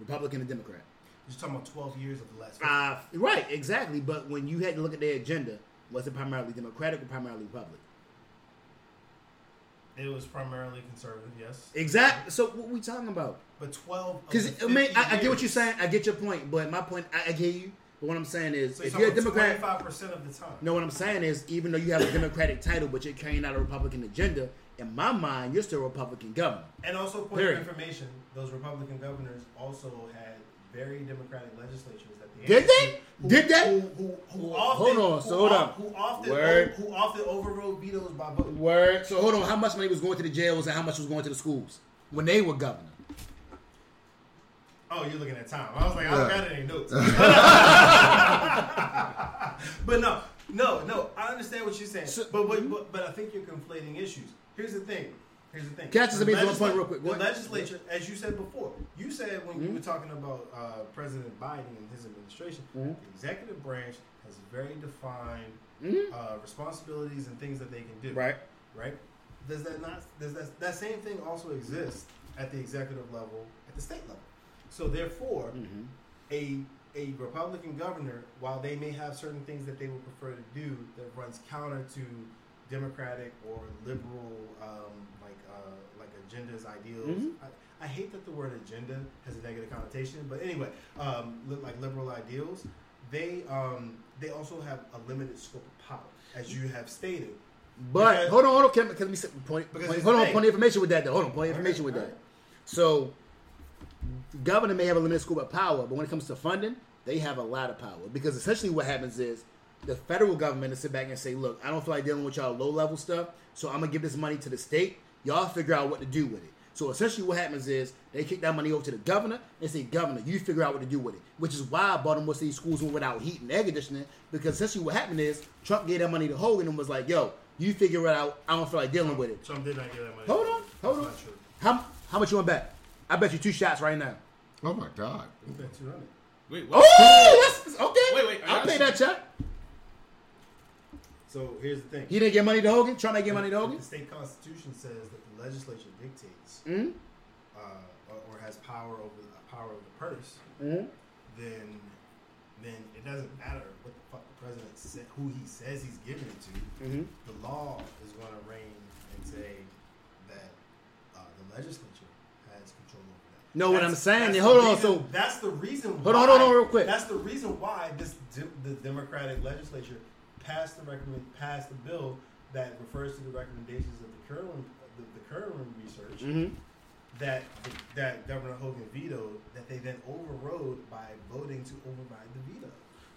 Republican and Democrat. You're talking about 12 years of the last 50. Uh, right, exactly. But when you had to look at their agenda, was it primarily Democratic or primarily Republican? It was primarily conservative, yes. Exactly. So what we talking about? But 12 Because I mean, I, I get what you're saying. I get your point. But my point, I, I get you. But what I'm saying is, So if you're a Democrat, 25% of the time. No, what I'm saying is, even though you have a Democratic title, but you're carrying out a Republican agenda, in my mind, you're still a Republican governor. And also, point Period. of information, those Republican governors also had very Democratic legislatures that they Did they? who- Did they? Who, who, who Hold often, on, who so hold on. Who often, Word. who often overrode vetoes by vote. Word. So hold on, how much money was going to the jails and how much was going to the schools when they were governor? Oh, you're looking at time. I was like, I don't Yeah. got any notes. but no, no, no. I understand what you're saying. So- but, but but but I think you're conflating issues. Here's the thing. Here's the thing. Can I just The make one point real quick? The What- legislature, as you said before, you said when you Mhm. were talking about uh, President Biden and his administration, Mhm. the executive branch has very defined Mhm. uh, responsibilities and things that they can do. Right. Right. Does that not? Does that that same thing also exist at the executive level, at the state level? So therefore, Mm-hmm. a a Republican governor, while they may have certain things that they would prefer to do that runs counter to democratic or liberal um, like uh, like agendas, ideals. Mhm. I, I hate that the word agenda has a negative connotation, but anyway, um, li- like liberal ideals, they um, they also have a limited scope of power, as you have stated. But Because- hold on, hold on, can, can we set point? Point hold on, point of information with that. Though. Hold on, point of information with alright. that. So, governor may have a limited scope of power, but when it comes to funding, they have a lot of power because essentially what happens is the federal government will sit back and say, "Look, I don't feel like dealing with y'all low level stuff, so I'm gonna give this money to the state. Y'all figure out what to do with it." So essentially, what happens is they kick that money over to the governor and say, "Governor, you figure out what to do with it." Which is why Baltimore City schools went without heat and air conditioning because essentially what happened is Trump gave that money to Hogan and was like, "Yo, you figure it out. I don't feel like dealing with it." Trump did not give that money. Hold on, hold That's on. How how much you want bet? I bet you two shots right now. Oh my God. He bet two hundred. Wait, what? Oh, that's okay. Wait, wait, I I'll pay that check. So here's the thing. He didn't get money to Hogan. Trying to get money to Hogan. The state constitution says that the legislature dictates Mm-hmm. uh, or, or has power over the power of the purse. Mm-hmm. Then, then it doesn't matter what the fuck the president said, who he says he's giving it to. Mm-hmm. The law is going to reign and say that uh, the legislature has control over that. Know what I'm saying? Hold on, reason- so- that's the reason. Hold on, why, hold on, real quick. That's the reason why this the Democratic legislature passed the recommend passed the bill that refers to the recommendations of the Kirwan the, the Kirwan research Mm-hmm. that that Governor Hogan vetoed that they then overrode by voting to override the veto.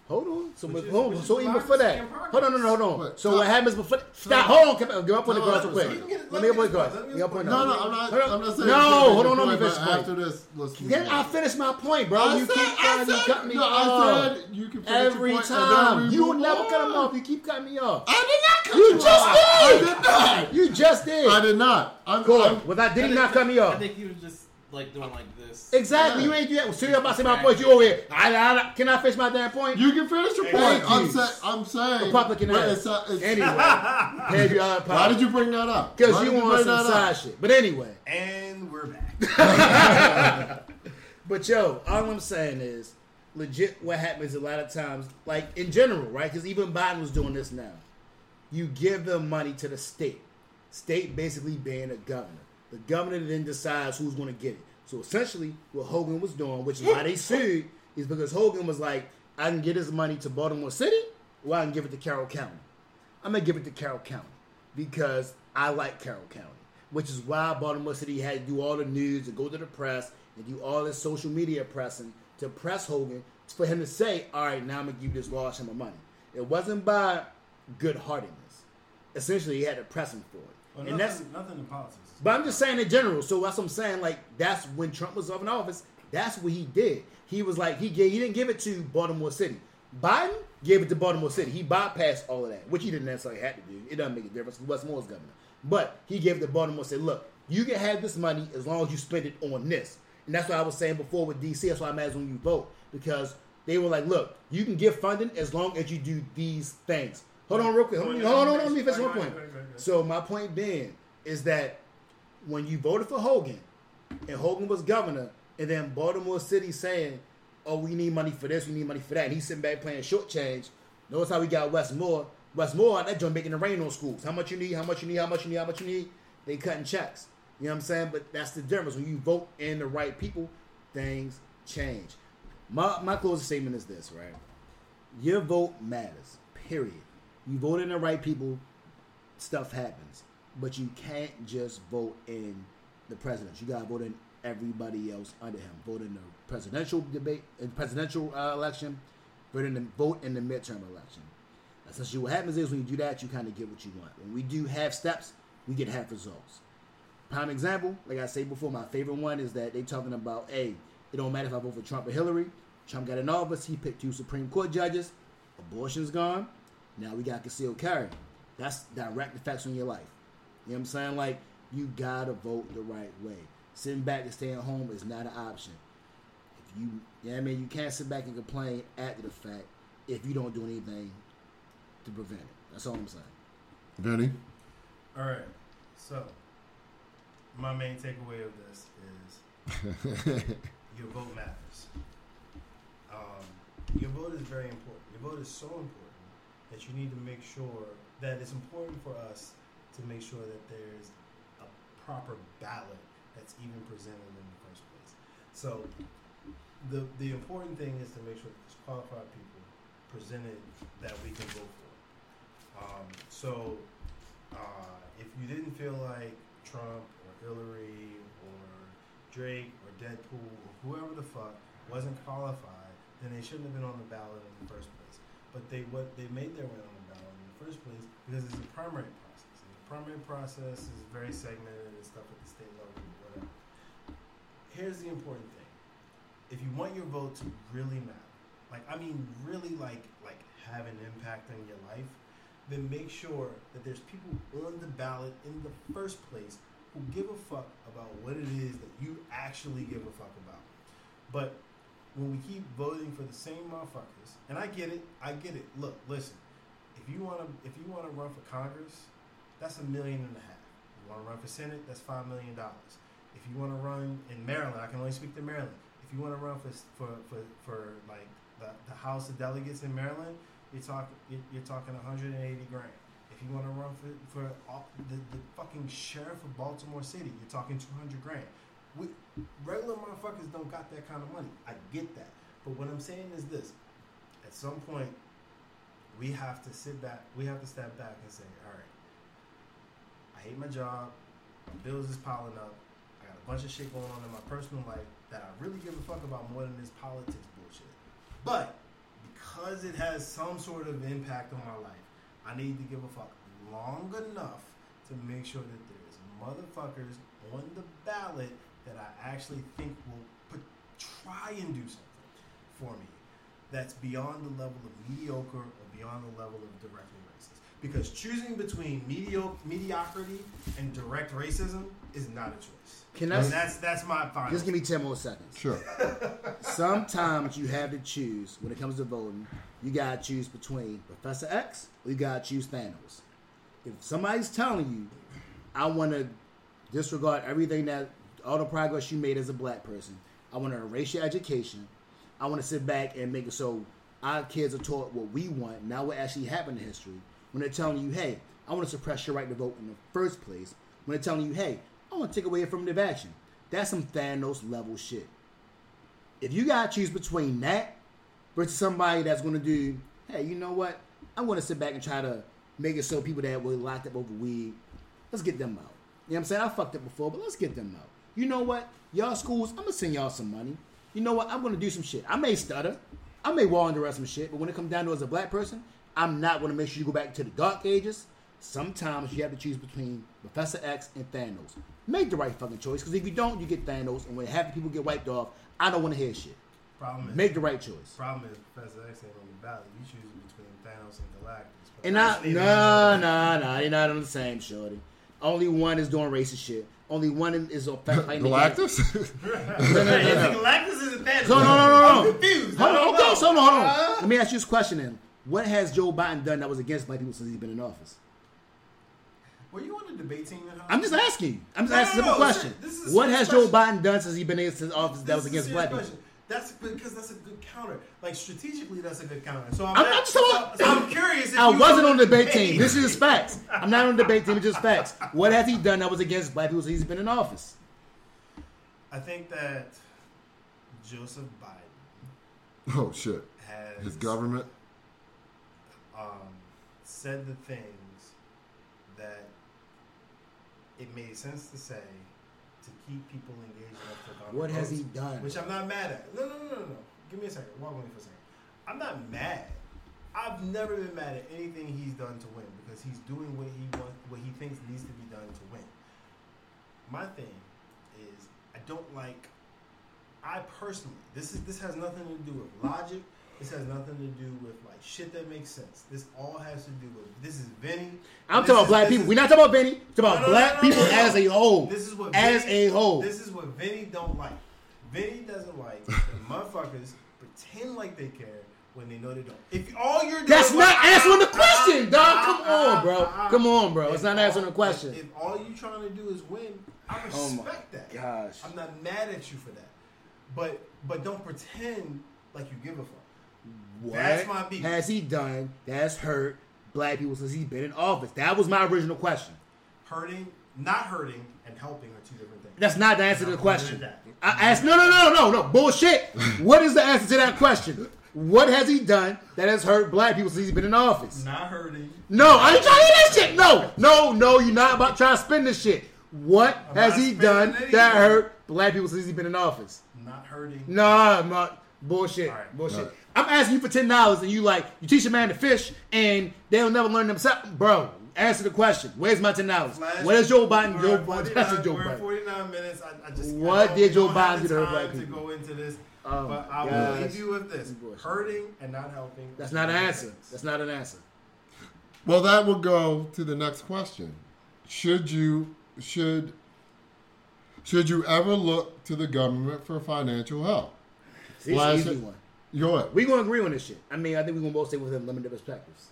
Hold on. So, Which is- hold on. so even before that, hold on, no, no, hold on. But so stop. what happens before? Stop. Stop. Hold on. Come. Give up on the No, no, real quick. let me get- Let me me up on the get point, on let me No, that. no, I'm not. I'm not saying. No, you hold on, let me finish After this, let's Then. I finish my point, bro. I you said- keep trying to cut me no, off. I said you can finish Every your point, time. You never cut him off. You keep cutting me off. I did not cut You you just did. I did not. You just did. I did not. I'm, Go I'm, on. Was that, did I he think- not cut me off? I think he was just like doing like this. Exactly. Yeah. You ain't do that. So you're about to say my point. You over here. I, I, I, can I finish my damn point? You can finish your Thank point. I'm, you. say, I'm saying. Republican but ass. it's, uh, it's, Anyway, head your other Why did you bring that up? Because Why you want bring some side up? shit. But anyway. And we're back. But yo, all I'm saying is, legit. What happens a lot of times, like in general, right? Because even Biden was doing this now. You give the money to the state. State basically being a governor. The governor then decides who's going to get it. So essentially, what Hogan was doing, which is why they sued, is because Hogan was like, I can get this money to Baltimore City, or I can give it to Carroll County. I'm gonna give it to Carroll County because I like Carroll County, which is why Baltimore City had to do all the news and go to the press and do all this social media pressing to press Hogan for him to say, "All right, now I'm gonna give this large sum of money." It wasn't by good heartedness. Essentially, he had to press him for it, Well, and nothing, that's. nothing in politics. But I'm just saying in general. So that's what I'm saying. Like that's when Trump was up in office. That's what he did. He was like he gave, he didn't give it to Baltimore City. Biden gave it to Baltimore City. He bypassed all of that, which he didn't necessarily have to do. It doesn't make a difference. Wes Moore's governor, but he gave it to Baltimore. Said, look, you can have this money as long as you spend it on this. And that's what I was saying before with DC. That's why I'm asking when you vote because they were like, look, you can give funding as long as you do these things. Hold on, real quick. Hold on, hold on, hold on. Let me finish one point. So my point being is that when you voted for Hogan, and Hogan was governor, and then Baltimore City saying, "Oh, we need money for this, we need money for that," and he's sitting back playing short change. Notice how we got Wes Moore. Westmore, that joint making the rain on schools. How much you need? How much you need? How much you need? How much you need? They cutting checks. You know what I'm saying? But that's the difference. When you vote in the right people, things change. My my closing statement is this, right? Your vote matters. Period. You vote in the right people, stuff happens. But you can't just vote in the president. You gotta vote in everybody else under him. Vote in the presidential debate, in presidential uh, election. Vote in the vote in the midterm election. Essentially, what happens is when you do that, you kind of get what you want. When we do half steps, we get half results. Prime example, like I said before, my favorite one is that they talking about, hey, it don't matter if I vote for Trump or Hillary. Trump got in office, he picked two Supreme Court judges, abortion's gone. Now we got concealed carry. That's direct effects on your life. You know what I'm saying? Like, you gotta vote the right way. Sitting back and staying home is not an option. If you, you know what I mean? You can't sit back and complain after the fact if you don't do anything to prevent it. That's all I'm saying. Venny. All right. So, my main takeaway of this is your vote matters. Um, your vote is very important. Your vote is so important that you need to make sure that it's important for us to make sure that there's a proper ballot that's even presented in the first place. So the the important thing is to make sure that there's qualified people presented that we can vote for. Um, so uh, if you didn't feel like Trump or Hillary or Drake or Deadpool or whoever the fuck wasn't qualified, then they shouldn't have been on the ballot in the first place. But they what they made their way on the ballot in the first place because it's a primary primary process is very segmented and stuff at the state level, whatever. Here's the important thing: if you want your vote to really matter, like I mean, really like like have an impact on your life, then make sure that there's people on the ballot in the first place who give a fuck about what it is that you actually give a fuck about. But when we keep voting for the same motherfuckers, and I get it, I get it. Look, listen, if you wanna if you wanna run for Congress, that's a million and a half. You wanna run for Senate, that's five million dollars. If you wanna run in Maryland, I can only speak to Maryland. If you wanna run for for for, for like the, the House of Delegates in Maryland, you're talking you're, talking 180 grand. If you want to run for for all, the, the fucking sheriff of Baltimore City, you're talking 200 grand. We, regular motherfuckers don't got that kind of money. I get that, but what I'm saying is this: at some point, we have to sit back. We have to step back and say, hate my job. Bills is piling up. I got a bunch of shit going on in my personal life that I really give a fuck about more than this politics bullshit. But because it has some sort of impact on my life, I need to give a fuck long enough to make sure that there's motherfuckers on the ballot that I actually think will put, try and do something for me that's beyond the level of mediocre or beyond the level of directly. Because choosing between mediocre, mediocrity and direct racism is not a choice. Can And that's that's my final. just give me ten more seconds? Sure. Sometimes you have to choose when it comes to voting. You gotta choose between Professor X or you gotta choose Thanos. If somebody's telling you, I want to disregard everything that all the progress you made as a black person, I want to erase your education. I want to sit back and make it so our kids are taught what we want, not what actually happened in history. When they're telling you, hey, I want to suppress your right to vote in the first place. When they're telling you, hey, I want to take away affirmative action. That's some Thanos level shit. If you gotta choose between that versus somebody that's gonna do, hey, you know what? I'm gonna sit back and try to make it so people that were locked up over weed, let's get them out. You know what I'm saying? I fucked up before, but let's get them out. You know what? Y'all schools, I'm gonna send y'all some money. You know what? I'm gonna do some shit. I may stutter, I may wander some shit, but when it comes down to as a black person, I'm not gonna make sure you go back to the dark ages. Sometimes you have to choose between Professor X and Thanos. Make the right fucking choice, because if you don't, you get Thanos, and when half the people get wiped off, I don't want to hear shit. problem is Make the right choice. problem is Professor X ain't on the ballot. You choosing between Thanos and Galactus. And I, no, here nor there. no, no, you're not on the same, shorty. Only one is doing racist shit. Only one is on fighting Galactus? No, no, no, no. Galactus isn't Thanos. So no, no, no, no. I'm confused. Hold on, okay, so hold on. Uh, Let me ask you this question then. What has Joe Biden done that was against black people since he's been in office? Were you on the debate team? at home? I'm just asking you. I'm just No, asking a no, simple no, question. this is a What serious has Joe. Biden done since he's been in his office that This was against serious black people? That's because that's a good counter. Like strategically, that's a good counter. So I'm, I'm not- not just talking- so, so I'm curious. If I you wasn't on the debate team. This is just facts. I'm not on the debate team. It's just facts. What has he done that was against black people since he's been in office? I think that Joseph Biden oh, shit. has His government? Um, said the things that it made sense to say to keep people engaged enough to What has he done? Which I'm not mad at. No, no, no, no, no. Give me a second. Walk with me for a second. I'm not mad. I've never been mad at anything he's done to win because he's doing what he wants, what he thinks needs to be done to win. My thing is, I don't like. I personally, this is this has nothing to do with logic. This has nothing to do with like shit that makes sense. This all has to do with this is Venny. I'm talking about black people. is- We're not talking about Benny. We're talking about no, no, black no, people as a whole. This is what as Venny- a whole. This is what Venny don't like. Venny doesn't like motherfuckers pretend like they care when they know they don't. If all you're doing That's not like, answering the ah, question, ah, dog. ah, Come ah, on, bro. ah, ah. Come on, bro. It's not all- answering the question. If, if all you're trying to do is win, I Oh respect that. gosh. I'm not mad at you for that. But but don't pretend like you give a fuck. What That's my beef. has he done that's hurt black people since he's been in office? That was my original question. Hurting, not hurting, and helping are two different things. That's not the answer to the question. I asked, no, no, no, no, no, bullshit. what is the answer to that question? What has he done that has hurt black people since he's been in office? Not hurting. No, I ain't trying to hear that shit. No, no, no, you're not about trying to spin this shit. What I'm has he done that hurt black people since he's been in office? Not hurting. Nah, I'm not. Bullshit. All right. Bullshit. All right. I'm asking you for ten dollars, and you like you teach a man to fish, and they'll never learn themselves, bro. Answer the question. Where's my ten dollars? Flash- What is Joe Biden? We're Joe Biden. That's a Joe we're Biden. 49 minutes. I, I just What don't- did we Joe Biden do to hurt time black to go into this, Oh, but I will leave you with this: hurting and not helping. That's not an answer. things. That's not an answer. Well, that will go to the next question. Should you should should you ever look to the government for financial help? See, it's Flash easy it. one. Go ahead. We gonna agree on this shit. I mean, I think we gonna both stay within limited perspectives.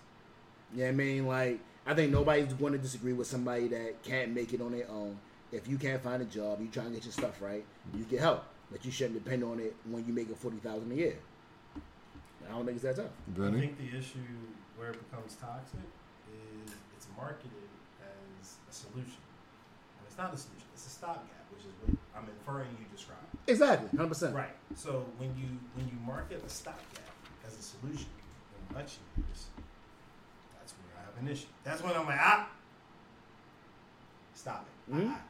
Yeah, I mean, like, I think nobody's going to disagree with somebody that can't make it on their own. If you can't find a job, you try and get your stuff right, you get help, but you shouldn't depend on it when you making forty thousand a year. I don't think it's that tough. I think the issue where it becomes toxic is it's marketed as a solution, and it's not a solution. It's a stopgap, which is what I'm inferring you described. Exactly, hundred percent. Right. So when you when you market a stopgap as a solution in election years, that's where I have an issue. That's when I'm like, ah, stop it. Mhm. Ah.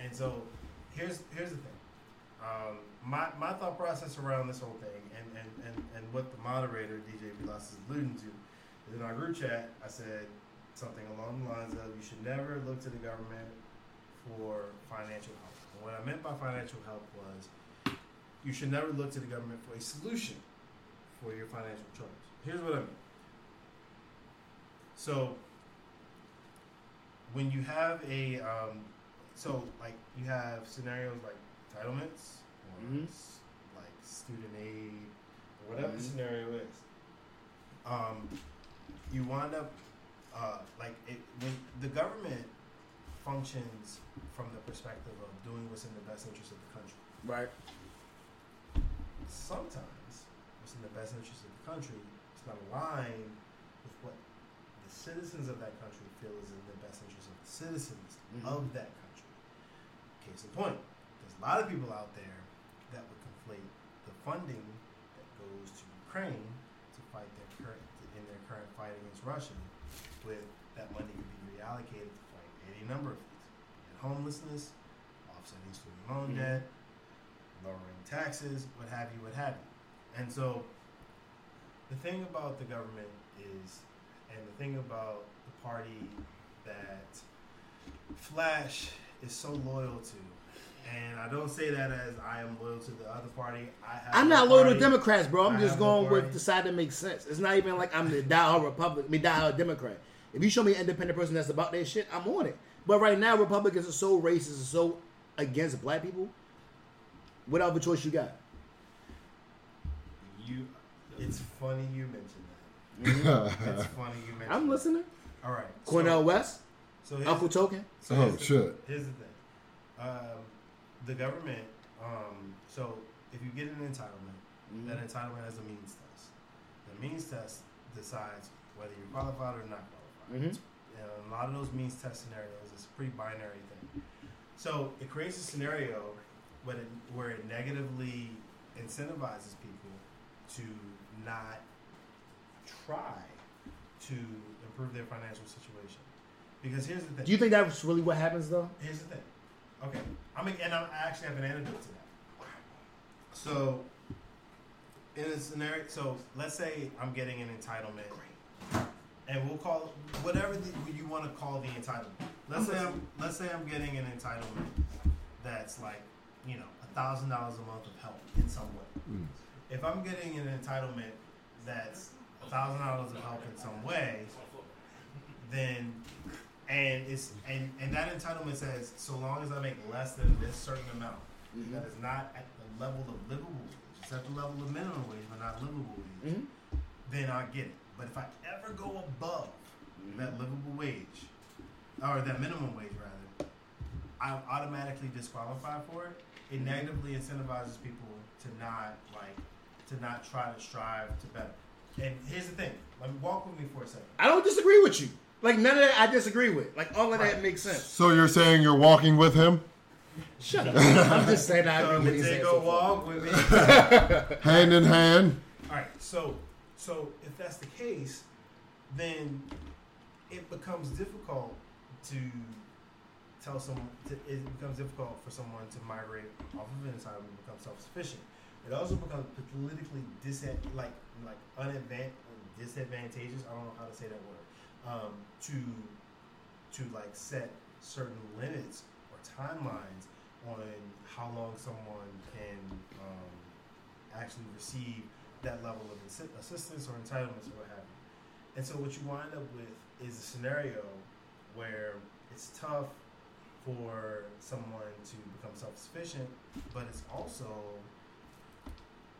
And so here's here's the thing. Um, my my thought process around this whole thing, and and, and, and what the moderator DJ Vilas is alluding to, is in our group chat. I said something along the lines of, you should never look to the government for financial help. And what I meant by financial help was you should never look to the government for a solution for your financial troubles. Here's what I mean. So, when you have a, um, so like you have scenarios like entitlements or Mhm. like student aid or whatever the Mhm. scenario is, um, you wind up uh, like it, when the government functions from the perspective of doing what's in the best interest of the country Right. sometimes what's in the best interest of the country is not aligned with what the citizens of that country feel is in the best interest of the citizens Mhm. of that country. Case in point, there's a lot of people out there that would conflate the funding that goes to Ukraine to fight their current in their current fight against Russia with that money could be reallocated to any number of things. Homelessness, offsetting student loan Mhm. debt, lowering taxes, what have you, what have you. And so the thing about the government is, and the thing about the party that Flash is so loyal to, and I don't say that as I am loyal to the other party. I have I'm no not loyal to. Democrats, bro. I'm I just going with the side that makes sense. It's not even like I'm the diehard Republican, I mean diehard Democrat. If you show me an independent person that's about their shit, I'm on it. But right now, Republicans are so racist and so against black people. What other choice you got? You, it's funny you mentioned that. It's funny you mentioned. I'm listening. All right, so- Cornel West, So, here's, Uncle Token. so Oh, here's the- shit. Here's the thing. Um, the government. Um, so if you get an entitlement, Mm-hmm. that entitlement has a means test. The means test decides whether you're qualified or not qualified. Mhm. And a lot of those means test scenarios is a pretty binary thing. So it creates a scenario where it, where it negatively incentivizes people to not try to improve their financial situation. Because here's the thing. Do you think that's really what happens though? Here's the thing. Okay. I mean, and I actually have an antidote to that. So, in a scenario, so let's say I'm getting an entitlement, and we'll call whatever the, you want to call the entitlement. Let's say I'm let's say I'm getting an entitlement that's like you know a thousand dollars a month of help in some way. Mm. If I'm getting an entitlement that's a thousand dollars of help in some way, then and it's and and that entitlement says so long as I make less than this certain amount Mm-hmm. that is not at the level of livable wage, it's at the level of minimum wage but not livable wage, Mhm. then I get it. But if I ever go above that livable wage or that minimum wage rather, I'm automatically disqualified for it. It mm-hmm. negatively incentivizes people to not like to not try to strive to better. And here's the thing. Let me walk with me for a second. I don't disagree with you. Like none of that I disagree with. Like all of that makes sense. So you're saying you're walking with him, Shut up. I'm just saying I So agree with you. take a so far. walk with me. hand in hand? All right, so so if that's the case, then it becomes difficult to tell someone. To, it becomes difficult for someone to migrate off of entitlement and become self-sufficient. It also becomes politically dis like like unadvan- disadvantageous. I don't know how to say that word. Um, to to like set certain limits or timelines on how long someone can um, actually receive that level of assi- assistance or entitlements or what have you. And so what you wind up with is a scenario where it's tough for someone to become self-sufficient, but it's also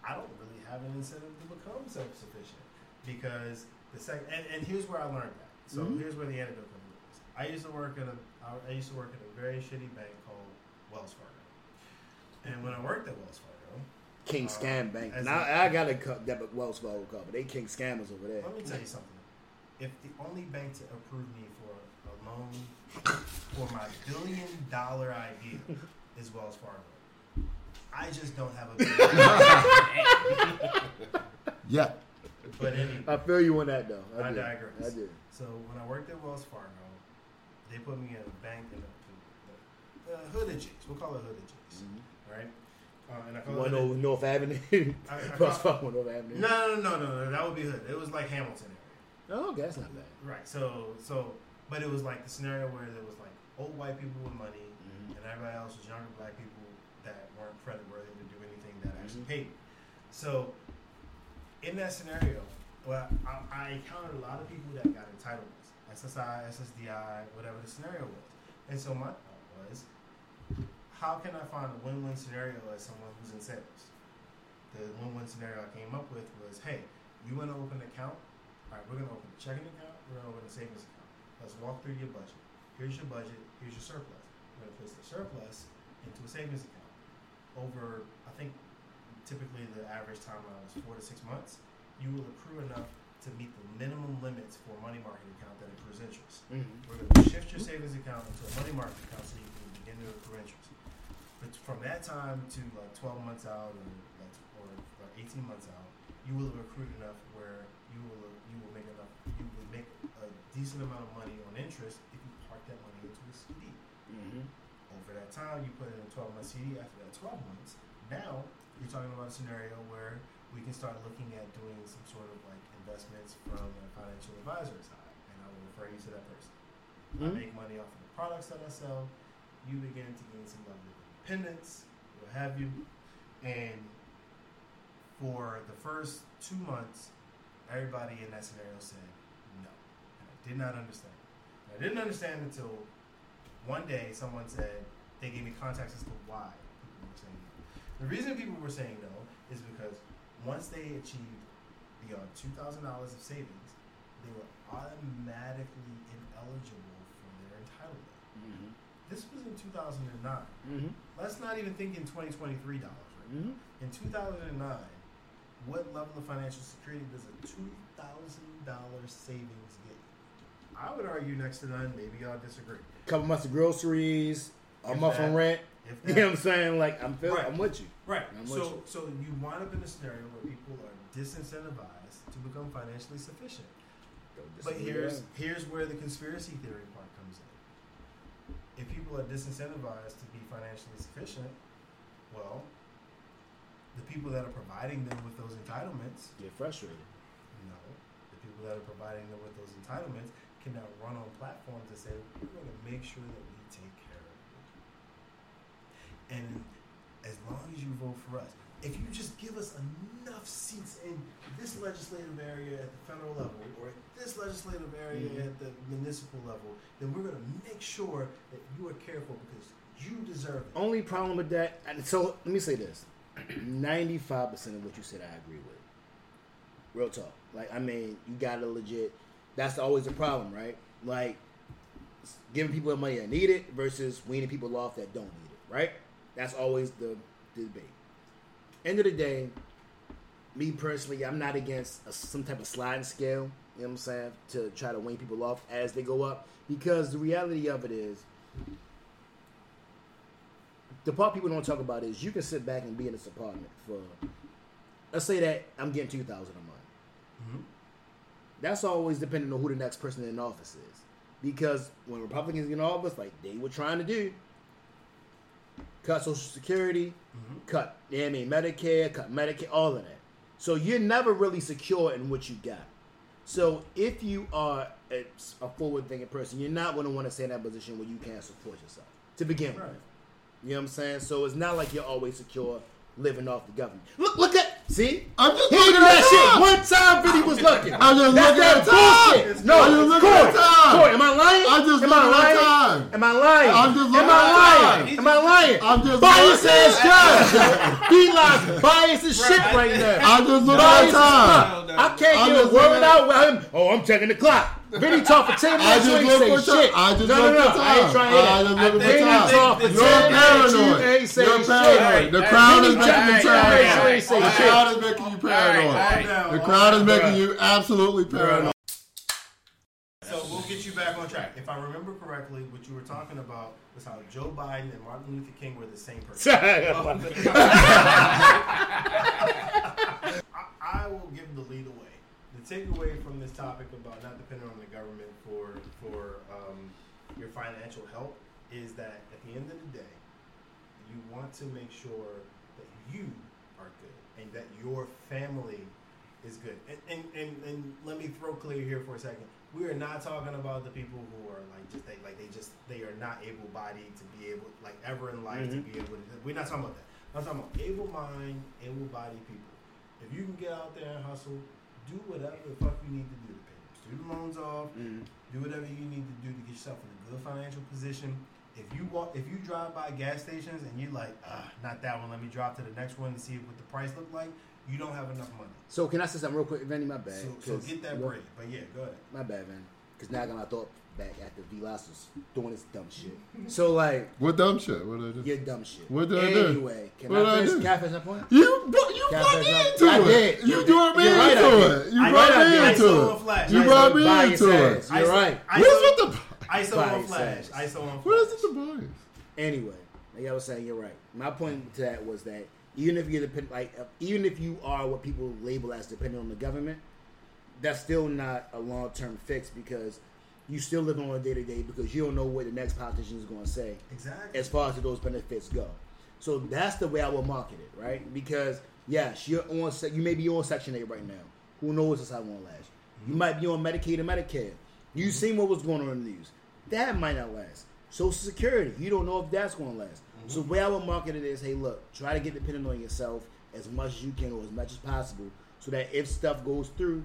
I don't really have an incentive to become self-sufficient because the second and, and here's where I learned that. So Mhm. here's where the anecdote comes in. I used to work at a I used to work at a very shitty bank called Wells Fargo, and when I worked at Wells Fargo, King Uh, Scam Bank. as And I got a co- debit Wells Fargo card, but they King Scammers over there. Let me tell you something. If the only bank to approve me for a loan for my billion dollar idea is Wells Fargo, I just don't have a billion. Yeah. but anyway, I feel you on that though. I, I do. digress. I do. so when I worked at Wells Fargo, they put me in a bank in the, the, the hood of Jakes. We'll call it hood of Jakes, right? Uh, One over North Avenue. I- I Wells call- Fargo North Avenue. no, no, no, no, no, that would be hood. It was like Hamilton area. Oh, okay, that's not bad. Right. So so but it was like the scenario where there was like old white people with money Mm-hmm. and everybody else was younger black people that weren't credit worthy to do anything that actually Mhm. paid. So in that scenario, well, I, I encountered a lot of people that got entitlements, SSI, SSDI, whatever the scenario was. And so my thought was, how can I find a win-win scenario as someone who's in sales? The win-win scenario I came up with was, hey, you want to open an account? All right, we're going to open a checking account. We're going to open a savings account. Let's walk through your budget. Here's your budget. Here's your surplus. We're going to place the surplus into a savings account. Over, I think, typically the average timeline is four to six months. You will accrue enough to meet the minimum limits for a money market account that accrues interest. Mm-hmm. We're going to shift your savings account into a money market account so you can begin to accrue interest. But from that time to like 12 months out or like, or like 18 months out, you will have accrued enough where you will you will make enough you will make a decent amount of money on interest if you park that money into a CD. Mm-hmm. Over that time, you put in a 12 month CD. After that 12 months, now you're talking about a scenario where we can start looking at doing some sort of like investments from a financial advisor side, and I will refer you to that person. I Mhm. make money off of the products that I sell. You begin to gain some level of independence, what have you, and for the first two months, everybody in that scenario said no, and I did not understand. And I didn't understand until one day someone said they gave me context as to why people were saying no. The reason people were saying no is because once they achieved beyond two thousand dollars of savings, they were automatically ineligible for their entitlement. Mm-hmm. This was in 2009. Mm-hmm. Let's not even think in 2023 dollars. Right? Mm-hmm. In 2009, what level of financial security does a $2,000 savings get you? I would argue next to none. Maybe y'all disagree. Couple months of groceries, a If month that. on rent. If You know what I'm saying? Like I'm feel, Right. I'm with you. right. I'm So, you. so you wind up in a scenario where people are disincentivized to become financially sufficient. But here's here's where the conspiracy theory part comes in. If people are disincentivized to be financially sufficient, well, the people that are providing them with those entitlements, get frustrated. no, the people that are providing them with those entitlements can now run on platforms and say, we're going to make sure that we take care of you. And as long as you vote for us, if you just give us enough seats in this legislative area at the federal level or at this legislative area Mhm. at the municipal level, then we're going to make sure that you are careful because you deserve it. Only problem with that, and so let me say this: ninety-five percent of what you said, I agree with. Real talk. Like, I mean, you got to legit. That's always a problem, right? Like, giving people the money that need it versus weaning people off that don't need it, right? That's always the, the debate. End of the day, me personally, I'm not against a, some type of sliding scale. You know what I'm saying? To try to wean people off as they go up, because the reality of it is, the part people don't talk about is you can sit back and be in this apartment for, let's say that I'm getting two thousand a month. Mm-hmm. That's always depending on who the next person in office is, because when Republicans get in office, like they were trying to do, cut Social Security, mm-hmm. cut, you know I mean, Medicare, cut Medicare, all of that. So you're never really secure in what you got. So if you are a, a forward-thinking person, you're not going to want to stay in that position where you can't support yourself to begin Right. with. You know what I'm saying? So it's not like you're always secure living off the government. Look, look at, see? I'm just He looking at that shit time. one time. Venny was looking. I'm just That's looking that at time. bullshit. No, I'm just looking Corey, at time. Corey, am I lying? I'm just am I looking at time. Am I lying? I'm just Am looking I at lying? time. Am I lying? I'm just bias ass guy. he lies bias as shit right now. I'm just looking at time. I can't get a word out with him. Oh, I'm checking the clock. Venny talk for 10 I minutes, you just ain't look for shit. I just no, no, look no, for I ain't trying to I just look for Venny time. talk for You're 10 minutes, you paranoid. ain't say You're shit. paranoid. The crowd is making you to tell me paranoid. you ain't say The crowd is making you paranoid. The crowd is making you absolutely paranoid. So we'll get you back on track. If I remember correctly, what you were talking about was how Joe Biden and Martin Luther King were the same person. I, I will give the lead away. Takeaway from this topic about not depending on the government for for um, your financial help is that at the end of the day, you want to make sure that you are good and that your family is good. And and, and, and let me throw clear here for a second. We are not talking about the people who are like just they like they just they are not able bodied to be able like ever in life to be able to we're not talking about that. I'm talking about able mind, able bodied people. If you can get out there and hustle, do whatever the fuck you need to do to pay your student loans off, do whatever you need to do to get yourself in a good financial position. If you walk, if you drive by gas stations and you're like, ah, not that one, let me drop to the next one and see what the price look like, you don't have enough money. So can I say something real quick, Venny? My bad. So, so get that bread. But yeah, go ahead. My bad, man. Because now I got my thought back after D Loss was doing this dumb shit. So like, What dumb shit? What did I do? your dumb shit. What did I do? anyway, can What did I I finish? do? Can I finish that point? You, bu- you Can't brought me into nothing. I it. did. You You're- brought me right, into it. You I brought me into it. You brought me into it. You're right. ISO, What's with the ISO on flash. ISO on flash. what is it the bias? Anyway, like I was saying, you're right. My point to that was that even if you're depend, like uh, even if you are what people label as dependent on the government, that's still not a long term fix because you still live on a day to day because you don't know what the next politician is going to say Exactly. as far as those benefits go. So that's the way I would market it, right? Because yes, you're on you may be on Section Eight right now. Who knows this how long last? You mm-hmm. might be on Medicaid and Medicare. You've mm-hmm. seen what was going on in the news. That might not last. Social Security, you don't know if that's going to last. Mm-hmm. So the way I would market it is, hey, look, try to get dependent on yourself as much as you can or as much as possible, so that if stuff goes through,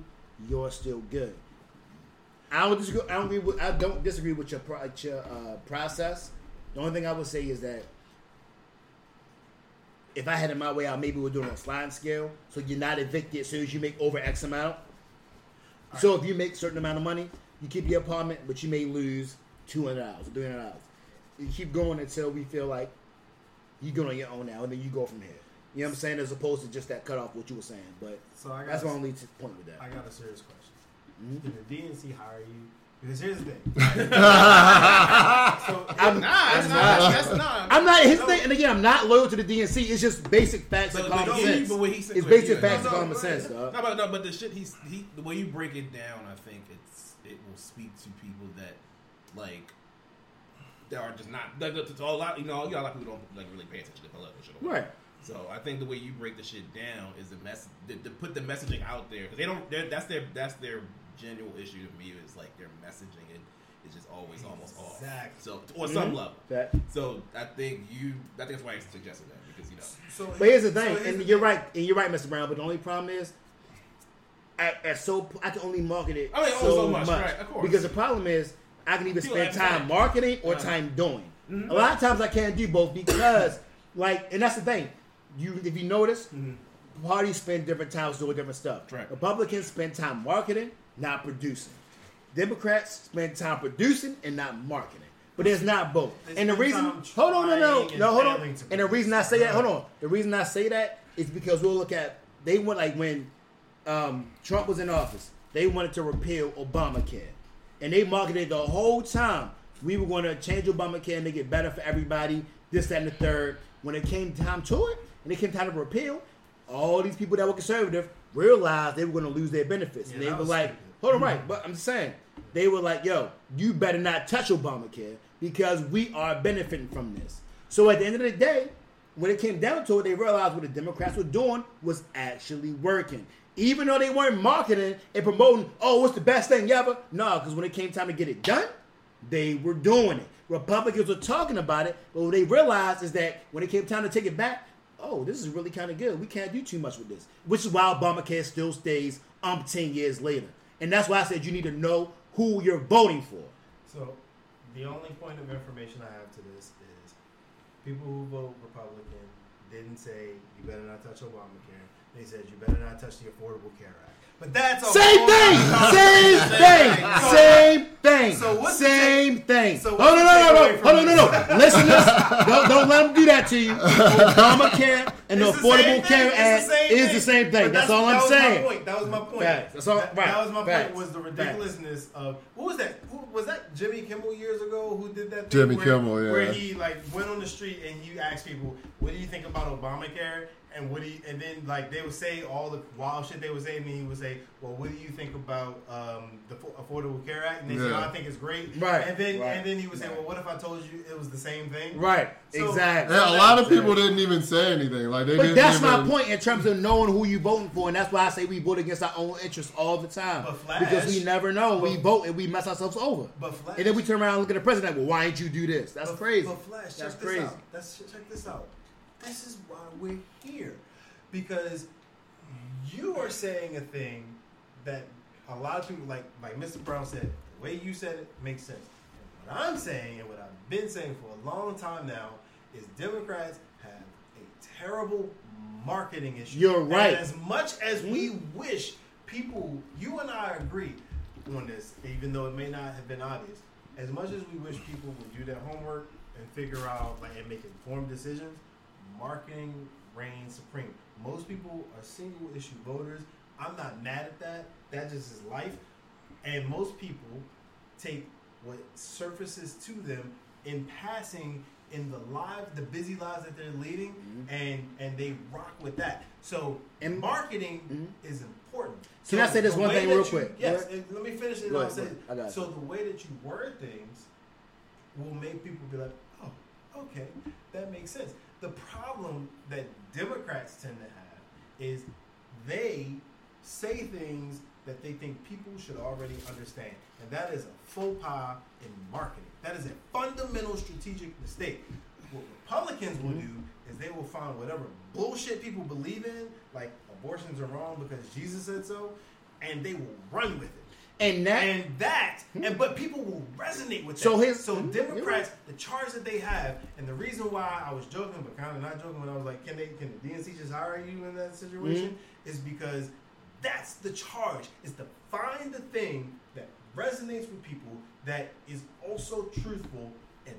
you're still good. I don't disagree. I don't agree with. I don't disagree with your pro, your uh, process. The only thing I would say is that if I had it my way, I maybe would do it on a sliding scale, so you're not evicted as soon as you make over X amount. So if you make a certain amount of money, you keep your apartment, but you may lose two hundred dollars, three hundred dollars. You keep going until we feel like you go on your own now, and then you go from here. You know what I'm saying? As opposed to just that cut off what you were saying. But So I got that's a- my only point with that. I got a serious question. Mhm. Did the DNC hire you? Because here's the thing. so I'm, Nah, it's I'm not. not. That's not. I'm not his No. thing, and again, I'm not loyal to the DNC. It's just basic facts But, and but, common he- sense. but what he said, It's basic yeah. facts No, and no, common go sense, ahead. dog. No, but no, but the shit he's he the way you break it down, I think it's it will speak to people that like that are just not like to, to a lot. You know, you know, a lot of people don't like really pay attention to political shit. or whatever. Right. So I think the way you break the shit down is the mess to, to put the messaging out there because they don't. That's their that's their general issue to me is like their messaging and is just always almost off. Exactly. So on some Mhm. level. That- So I think you. I think that's why I suggested that because you know. So But here's the thing, so and the you're right, and you're right, Mr. Brown. But the only problem is, at, at so I can only market it I mean, so, so much, much, right, of course. because the problem is I can either People spend time time. marketing or Yeah. time doing. Mhm. A lot of times I can't do both because, like, and that's the thing. You, if you notice, parties spend different times doing different stuff. Right. Republicans spend time marketing, not producing. Democrats spend time producing and not marketing. But it's not both. And the reason, hold on, no, no, no, hold on. And the reason I say that, hold on. The reason I say that is because we'll look at they went like when um, Trump was in office, they wanted to repeal Obamacare, and they marketed the whole time we were going to change Obamacare and make it better for everybody. This, that, and the third. When it came time to it, and it came time to repeal, all these people that were conservative realized they were going to lose their benefits, and they were like, stupid. "Hold on, right?" But I'm just saying they were like, "Yo, you better not touch Obamacare because we are benefiting from this." So at the end of the day, when it came down to it, they realized what the Democrats were doing was actually working. Even though they weren't marketing and promoting, oh, what's the best thing ever? No, because when it came time to get it done, they were doing it. Republicans were talking about it, but what they realized is that when it came time to take it back, oh, this is really kind of good. We can't do too much with this. Which is why Obamacare still stays umpteen years later. And that's why I said you need to know who you're voting for. So, the only point of information I have to this is people who vote Republican didn't say you better not touch Obamacare. They said you better not touch the Affordable Care Act. But that's Same thing. Same thing. Same thing. So what's the Same thing. so Oh no no no no hold on no no this? Listeners don't don't let them do that to you. Obamacare and the It's the Affordable thing. Care Act the is the same thing. But That's all that I'm was saying. My point. That was my point. Facts. That's all- that, right. that was my Facts. point. Was the Facts. ridiculousness of what was that? Who was that? Jimmy Kimmel years ago who did that? Thing Jimmy where, Kimmel, yeah. Where he like went on the street and he asked people, "What do you think about Obamacare?" And what do you, and then like they would say all the wild shit they would say, and then he would say, "Well, what do you think about um, the Affordable Care Act?" And they say, Yeah. "Oh, "I think it's great." Right. And then Right. and then he would say, Right. "Well, what if I told you it was the same thing?" Right. So- exactly. Yeah, a lot of people didn't even say anything. Like they But didn't that's even, my point in terms of knowing who you voting for, and that's why I say we vote against our own interests all the time But Flash- because we never know. we vote and we mess ourselves over, But Flash, and then we turn around and look at the president. Well, why didn't you do this? That's But- crazy. But Flash, check That's this crazy. out. That's, check this out. This is why we're here. Because you are saying a thing that a lot of people, like like Mr. Brown said, the way you said it makes sense. And what I'm saying, and what I've been saying for a long time now, is Democrats have a terrible marketing issue. You're And right. as much as we wish people, you and I agree on this, even though it may not have been obvious. As much as we wish people would do their homework and figure out like and make informed decisions, marketing reigns supreme. Most people are single issue voters. I'm not mad at that. That just is life. And most people take what surfaces to them in passing in the lives, the busy lives that they're leading, and and they rock with that. So And- marketing Mhm. is important. Can I say this one thing real you- quick? Yes, let me finish it. and Go I'll ahead, say go ahead. I got so the way that you word things will make people be like, oh, okay, that makes sense. The problem that Democrats tend to have is they say things that they think people should already understand. And that is a faux pas in marketing. That is a fundamental strategic mistake. What Republicans will do is they will find whatever bullshit people believe in, like abortions are wrong because Jesus said so, and they will run with it and that and that, and but people will resonate with that. So his- so mhm, Democrats, the charge that they have, and the reason why I was joking, but kind of not joking when I was like, can they, can the DNC just hire you in that situation? Mm-hmm. Is because that's the charge. Is to find the thing that resonates with people that is also truthful and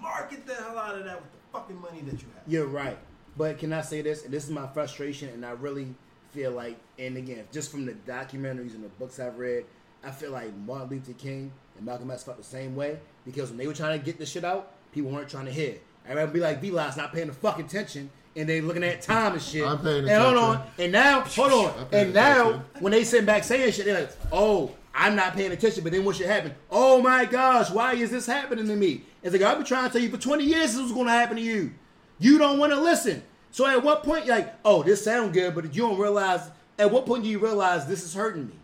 market the hell out of that with the fucking money that you have. You're right. But can I say this? And this is my frustration, and I really feel like, and again, just from the documentaries and the books I've read, I feel like Martin Luther King and Malcolm X felt the same way because when they were trying to get this shit out, people weren't trying to hear. it. Everybody be like, V-Li's not paying the fucking attention, and they looking at time and shit. I'm paying And hold on, and now, hold on, and now attention. when they sit back saying shit, they're like, oh, I'm not paying attention, but then what should happen? Oh my gosh, why is this happening to me? It's like, I've been trying to tell you for 20 years this was going to happen to you. You don't want to listen. So at what point, you're like, oh, this sounds good, but you don't realize, at what point do you realize this is hurting me?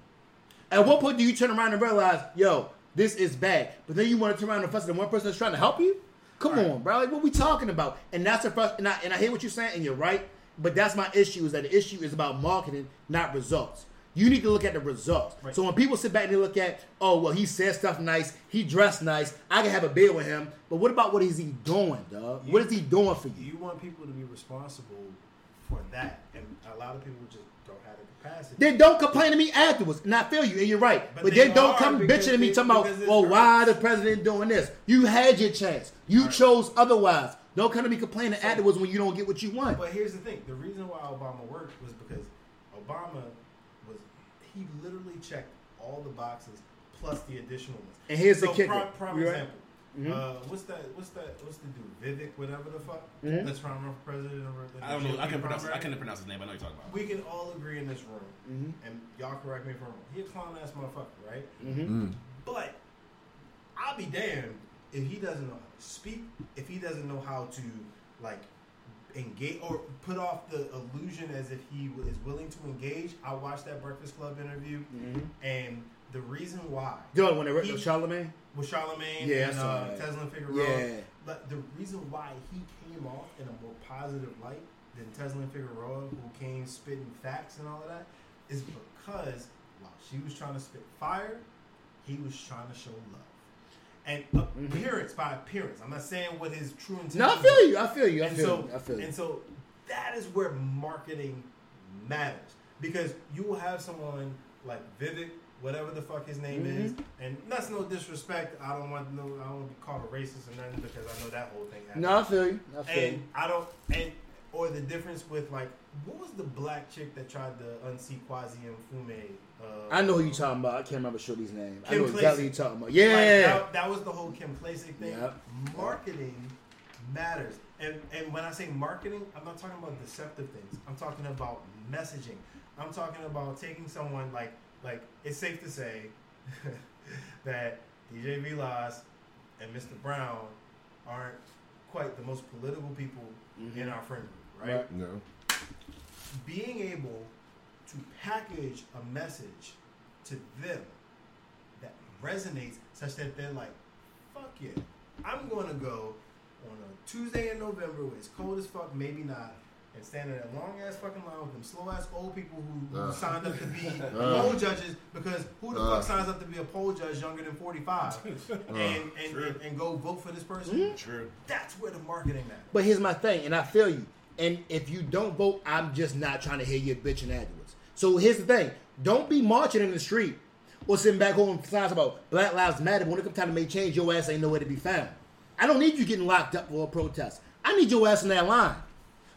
At what point do you turn around and realize, yo, this is bad? But then you want to turn around and fuss at the one person that's trying to help you? Come on, bro. Like, what we talking about? And that's the first. And I, and I hear what you're saying, and you're right. But that's my issue. Is that the issue is about marketing, not results. You need to look at the results. Right. So when people sit back and they look at, oh, well, he said stuff nice, he dressed nice, I can have a beer with him. But what about what is he doing, dog? What is he doing for you? You want people to be responsible for that, and a lot of people just don't have the capacity. Then don't complain to me afterwards. And I feel you, and you're right. But, But then they don't come because bitching to me talking about, because it's well, why the president doing this? You had your chance. You chose otherwise. Don't come to me complaining afterwards when you don't get what you want. But here's the thing: the reason why Obama worked was because Obama was he literally checked all the boxes plus the additional ones. And here's the kicker. Prime, prime You right? example. Mhm. Uh, what's that? What's that? What's the dude? Vivek, whatever the fuck. Mhm. That's trying to run for president. Or the I don't know. I GOP can pronounce. I primary. couldn't pronounce his name. I know you're talking about. We can all agree in this room, Mm-hmm. and y'all correct me if I'm wrong. He a clown ass motherfucker, right? Mm-hmm. Mm. But I'll be damned if he doesn't know how to speak, if he doesn't know how to like engage or put off the illusion as if he is willing to engage. I watched that Breakfast Club interview, Mm-hmm. and the reason why Yo, when they ripped Charlamagne. with Charlamagne Yeah, and uh. Tezlyn Figaro, Yeah. but the reason why he came off in a more positive light than Tezlyn Figaro, who came spitting facts and all of that, is because while she was trying to spit fire, he was trying to show love. And appearance by appearance. I'm not saying what his true intention. No, I feel you. I feel you. I And feel so, you. I feel you. and so that is where marketing matters because you will have someone like Vivek, whatever the fuck his name Mm-hmm. is, and that's no disrespect. I don't want no, I don't want to be called a racist or nothing because I know that whole thing happened. No, I feel you. I feel and you. I don't, and or the difference with like, what was the black chick that tried to unseat Quasi and Fume? Uh, I know who you talking about. I can't remember Shorty's name. I Kim know exactly who you talking about. Like, Yeah. that, that was the whole Kim Klacik thing. Yep. Marketing matters, and and when I say marketing, I'm not talking about deceptive things. I'm talking about messaging. I'm talking about taking someone like like it's safe to say that DJ Vilas and Mr. Brown aren't quite the most political people mm-hmm. in our friend group, right? Right. No. being able to package a message to them that resonates such that they're like, fuck yeah, I'm going to go on a Tuesday in November when it's cold as fuck, maybe not, and stand in that long ass fucking line with them slow ass old people who, who Uh. signed up to be Uh. poll judges because who the Uh. fuck signs up to be a poll judge younger than 45 and, and, and, and go vote for this person? True. That's where the marketing matters. But here's my thing, and I feel you. And if you don't vote, I'm just not trying to hear your bitching afterwards. So here's the thing: don't be marching in the street or sitting back home with signs about Black Lives Matter. But when it comes time to make change, your ass ain't nowhere to be found. I don't need you getting locked up for a protest. I need your ass in that line.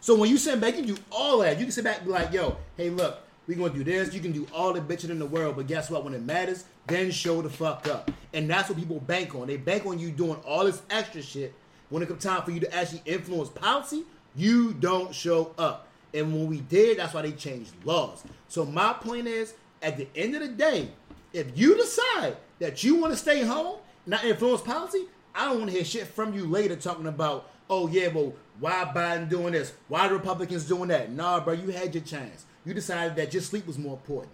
So when you sit back, you can do all that. You can sit back and be like, "Yo, hey, look, we gonna do this." You can do all the bitching in the world, but guess what? When it matters, then show the fuck up. And that's what people bank on. They bank on you doing all this extra shit. When it comes time for you to actually influence policy, you don't show up. And when we did, that's why they changed laws. So my point is, at the end of the day, if you decide that you want to stay home, not influence policy, I don't want to hear shit from you later talking about, oh yeah, well, why Biden doing this? Why the Republicans doing that? Nah, bro, you had your chance. You decided that your sleep was more important.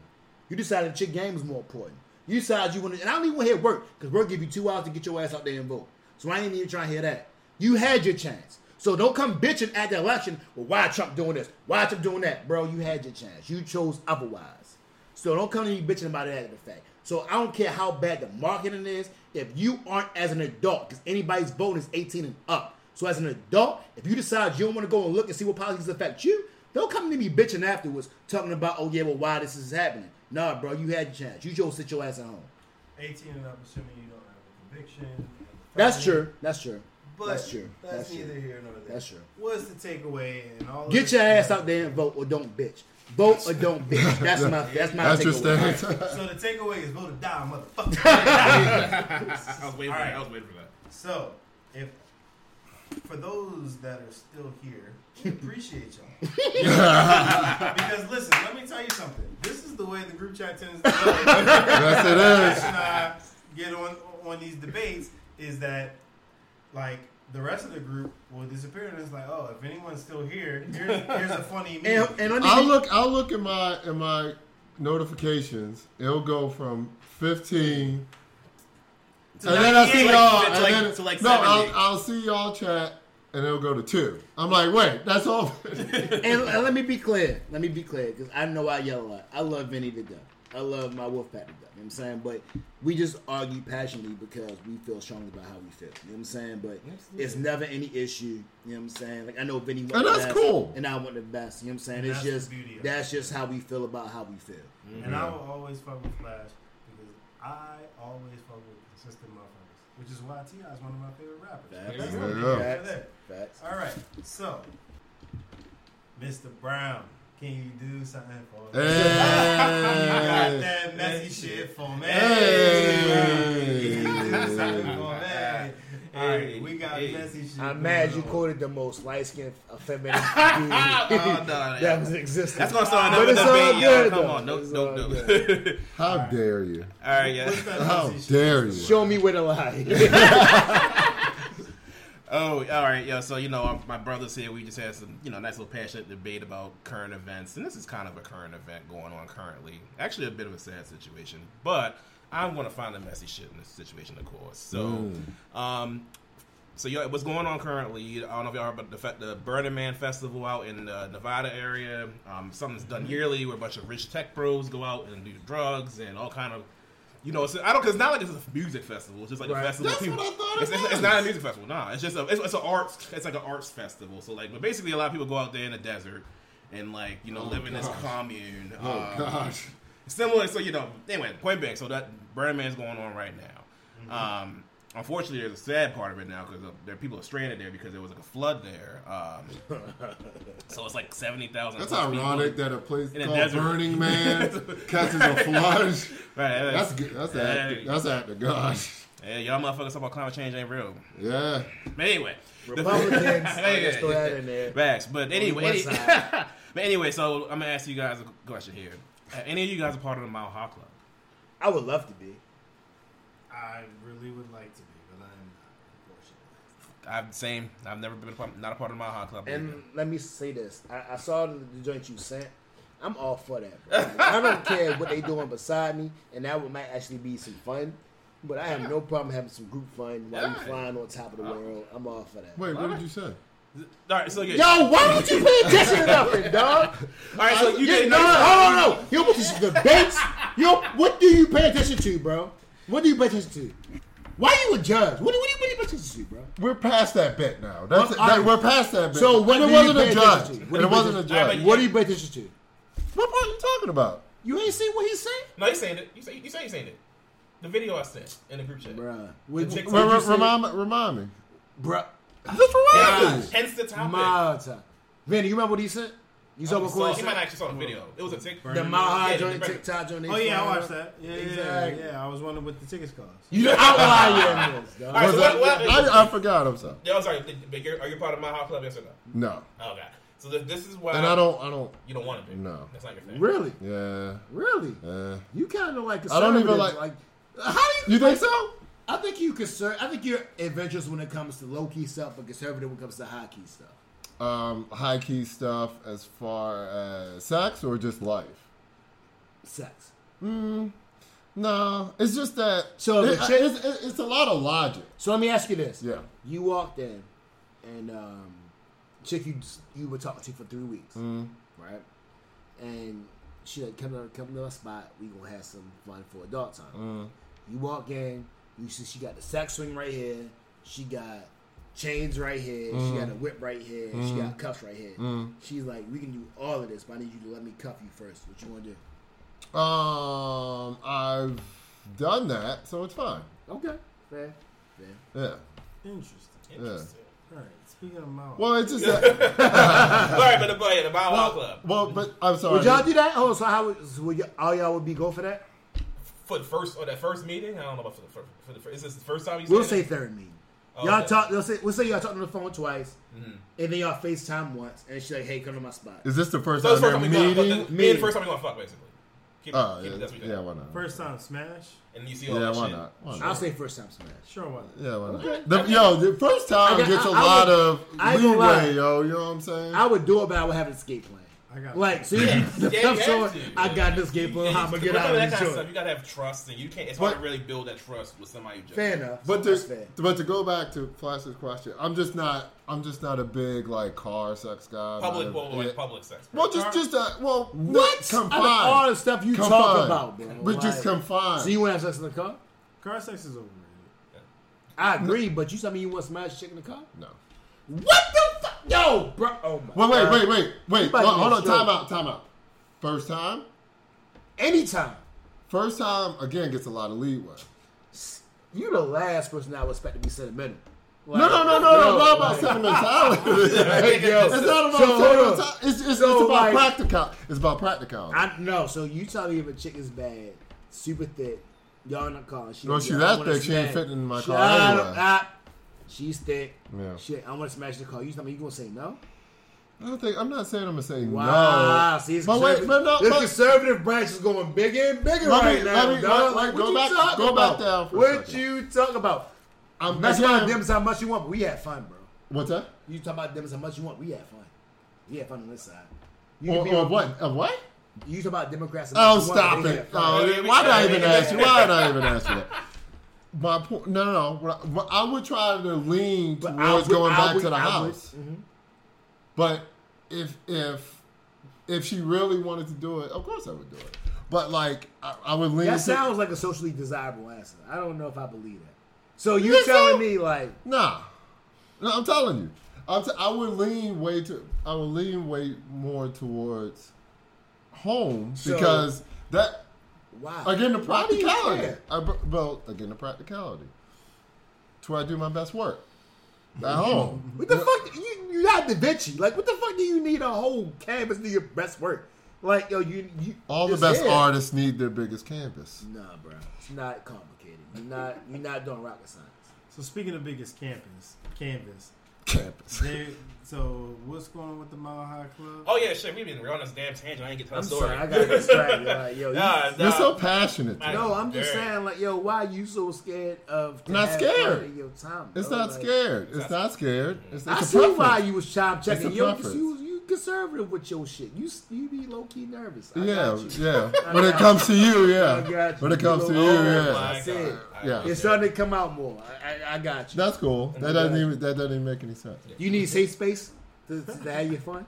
You decided that your game was more important. You decided you wanted, and I don't even want to hear work because work give you two hours to get your ass out there and vote. So I ain't even trying to hear that. You had your chance. So don't come bitching at the election. Well, why Trump doing this? Why Trump doing that, bro? You had your chance. You chose otherwise. So don't come to me bitching about it after the fact. So I don't care how bad the marketing is. If you aren't as an adult, because anybody's voting is 18 and up. So as an adult, if you decide you don't want to go and look and see what policies affect you, don't come to me bitching afterwards talking about, oh yeah, well why this is happening. Nah, bro, you had your chance. You chose to sit your ass at home. 18 and up, assuming you don't have a conviction. That's true. That's true. But That's true. That's, That's neither true. here nor there. That's true. What's the takeaway and all? Get your ass out there and vote or don't bitch. Vote or don't bitch. That's my that's my That's takeaway. stance. So the takeaway is vote or die, motherfucker. I was waiting for that. I was waiting for that. so, if for those that are still here, we appreciate y'all. because listen, let me tell you something. This is the way the group chat tends to go. yes, it is. and I get on on these debates is that like the rest of the group will disappear and it's like, oh, if anyone's still here, here's, here's a funny meme. And, and I'll be- look. I'll look at my in my notifications. It'll go from fifteen, To and then I see 98. y'all. to and like- then, to like no, I'll, I'll see y'all chat, and it'll go to two. I'm like, wait, that's all. and, and let me be clear. Let me be clear because I know I yell a lot. I love Venny the death. I love my wolf pack to death. You know what I'm saying? But we just argue passionately because we feel strongly about how we feel. You know what I'm saying? But it's never any issue. You know what I'm saying? Like I know Venny wants And the that's best, cool. and I want the best. You know what I'm saying? And it's that's the just beauty of it. that's just how we feel about how we feel. And mm-hmm. I will always fuck with Flash because I always fuck with consistent motherfuckers, which is why T.I. is one of my favorite rappers. Facts. That's Yeah. the beauty right Facts. Facts. All right, so Mr. Brown, Can you do something for me? Hey. You got that messy shit for me. Hey. Can you do something for me? Hey, Alright. we got Hey. messy shit. I'm going mad you on. quoted the most light skinned feminine dude Oh, no, that yeah. was existing. That's gonna start another debate, yo. good, Come though. on, nope, It's nope, all nope. good. How dare you? All right, yeah. What's that How messy shit? dare you? Show me where the lie. Oh, all right, yeah. So you know, um, my brothers here. We just had some, you know, nice little passionate debate about current events, and this is kind of a current event going on currently. Actually, a bit of a sad situation, but I'm going to find the messy shit in this situation, of course. So, um, so yeah, what's going on currently? I don't know if y'all heard about the, fe- the Burning Man Festival out in the Nevada area. Um, something's done yearly where a bunch of rich tech bros go out and do drugs and all kind of. You know, it's, I don't. Cause it's not like it's a music festival. It's just like Right. a festival. That's people. what I thought it it's, it's, it's not a music festival. Nah, it's just a. It's, it's an arts. It's like an arts festival. So like, but basically, a lot of people go out there in the desert and like you know Oh, live in this commune. Oh um, gosh. Similar. So you know, anyway, point being, so that Burning Man's going on right now. Um, unfortunately, there's a sad part of it now because there people are stranded there because there was like a flood there. Um, so it's like seventy thousand. That's ironic that a place In called desert. Burning Man catches a flood. Right, That's good. That's Hey. act. That's act of God. Hey, y'all motherfuckers talk about climate change ain't real. Yeah. But anyway, Republicans, I Hey, throw that in there. Facts. But anyway, any- but anyway, so I'm gonna ask you guys a question here. Uh, any of you guys a part of the Mile High Club? I would love to be. I really would like to be, but I'm not, unfortunately. I've same. I've never been a part, not a part of the Mile High Club. And either. let me say this: I, I saw the, the joint you sent. I'm all for that. Bro. I don't care what they doing beside me, and that would might actually be some fun. But I have no problem having some group fun while you Yeah. flying on top of the world. I'm all for that. Wait, what did you say? All right, so yeah. Yo, why don't you pay attention to nothing, dog? All right, so you Yeah, didn't no, know. no, hold on, no. You don't pay attention to debates. You don't, what do you pay attention to, bro? What do you pay attention to? Why you a judge? What, do- what do you pay attention to, bro? We're past that bit now. That's Well, that, I- we're past that bit. So what and it you wasn't a judge. attention to? What do it you wasn't a judge. What do you pay attention to? What part are you talking about? You ain't see what he's saying? No, you saying it. You say you say you saying it. The video I sent in the group chat. Bruh. What, The what Re- you re- say? remind, me- remind me. Bruh. Just remind Yeah, hence the topic. My time. Venny, you remember what he said? You saw Oh, what so Corey he might actually saw the video. It was a tick. The Mile High Yeah, joint, the- TikTok joint. Oh yeah, I watched that. Yeah, yeah, Exactly. yeah. I was wondering what the tickets cost. You the outlier in this, dog. All right, so what- what- I, I forgot. I'm sorry. Yeah, I'm sorry. But you're, are you part of my hot club? Yes or no? No, Oh, okay. So th- this is why. and I don't. I don't. You don't want to be. No. That's not your thing. Really? Yeah. Really? Yeah. You kind of like I don't even conservative, like- How do you? You think so? I think you conser- I think you're adventurous when it comes to low key stuff, but conservative when it comes to high key stuff. Um, high key stuff as far as sex or just life? Sex. No, it's just that. So it- chick- it's, it's, it's a lot of logic. So let me ask you this: Yeah. You walked in, and um, chick you you were talking to for three weeks, Mm. right? And she like come to come to a spot. We gonna have some fun for adult time. Mm. You walk in, you see she got the sex swing right here. She got chains right here. She got a whip right here. She got cuffs right here. Mm. She's like, we can do all of this, but I need you to let me cuff you first. What you want to do? Um, I've done that, so it's fine. Okay, fair, fair. Yeah. Interesting. Interesting. All right. Speaking of mouth. Well, it's just that. All right, but the, but yeah, the Mile High Club. well, but I'm sorry. Would y'all do that? Oh, so how would, so would y- all y'all would be go for that? For the first or that first meeting, I don't know about for the, for, for the first. Is this the first time you? We'll say it? third meeting. Oh, y'all okay. talk. We'll say we'll say y'all talked on the phone twice, Mhm. and then y'all FaceTime once, and she's like, "Hey, come to my spot." Is this the first So time first they're time we going. meeting? Me and Meeting. the first time we gonna fuck basically. Keep, Oh, keep yeah, that's what you yeah, think. why not? First time smash. And you see all Yeah, that why shit. not? Why I'll not? say first time smash. Sure, why not? Yeah, why not? Okay. not? The, yo, the first time I got- gets a I- I lot would- of I ain't leeway, yo. You know what I'm saying? I would do it, but I would have an escape plan. I got Like, see, Yeah, the yeah, stuff you showing, to. I Yeah. got this game plan. Yeah, How I'm gonna get out of that this kind of stuff, you gotta have trust, and you can't. It's But- hard to really build that trust with somebody. You just Fair enough. But That's to, fair. but to go back to Flash's question, I'm just not. I'm just not a big like car sex guy. Public, a- well, like yeah. public sex. Well, just just uh, well, What? Confined. Out of all the stuff you talk about, bro. But just Like, confined. So you want to have sex in the car? Car sex is overrated. I agree, but you tell me you want to smash a chick in the car? no. What the fuck? Yo, bro. Oh my. Wait, wait, wait, wait, wait. Hold, hold on. stroked. Time out. Time out. First time. Anytime. First time again gets a lot of leeway. You're the last person I would expect to be sentimental. No, no, no, no, no, not about sentimentality. it's not about so, sentimentality. It's, it's, So, it's about like- practical. It's about practicality. I no. So you tell me if a chick is bad, super thick, y'all in the car. She, Well, she that thick, she ain't fitting in my car anyway. ah. She's thick. Yeah. Shit, I want to smash the car. You tell me you gonna say no? I don't think I'm not saying I'm gonna say Wow. no. See, it's but wait, but no, the but conservative branch is going bigger and bigger Let me- right now. me- dog. like, go what back- you talking go back about? down for a what second. you talking about? I'm That's again- why them how much you want, but we had fun, bro. What's that? You talk about them how much you want, we had fun. We had fun on this side. You Or, or what? Of what? You talk about Democrats. Oh, how much you want, stop it! Oh, why did I even ask you? Why did I even ask you that? My point. No, no, no. I, would try to lean But towards would- going I back would- to the I would- house. mhm. But if if if she really wanted to do it, of course I would do it. But like I, I would lean. That to, sounds like a socially desirable answer. I don't know if I believe that. So you think telling so? me like Nah, no, I'm telling you. I'm t- I would lean way to. I would lean way more towards home So- because that wow? again the Why do you practicality. I, br- well, again the practicality. It's where I do my best work at home. What the fuck? You you got Da Vinci. Like what the fuck do you need a whole canvas to do your best work? Like yo, you, you All the best there. artists need their biggest canvas. Nah, bro, it's not complicated. You're not you're not doing rocket science. So speaking of biggest campus, canvas. Campus. So what's going on with the Mile High Club? Oh yeah, shit. We've been on this damn tangent. I ain't get to tell I'm the story. sorry, I got distracted. Like yo, you, Nah, You're nah. so passionate. I- no, I'm just Very. saying like yo, why you so scared of? Not scared. fun Your time, It's not Like, scared. It's not scared. It's, it's I a see preference. why you was chop checking. a Yo, 'cause preference. you you conservative with your shit. You you be low key nervous. I Yeah, got you. yeah. When it comes to you, I yeah. got you. When it comes to you, yeah. My That's it. God. Yeah. It's starting to come out more. I, I, I got you. That's cool. That doesn't even that doesn't even make any sense. You need safe space to, to have your fun.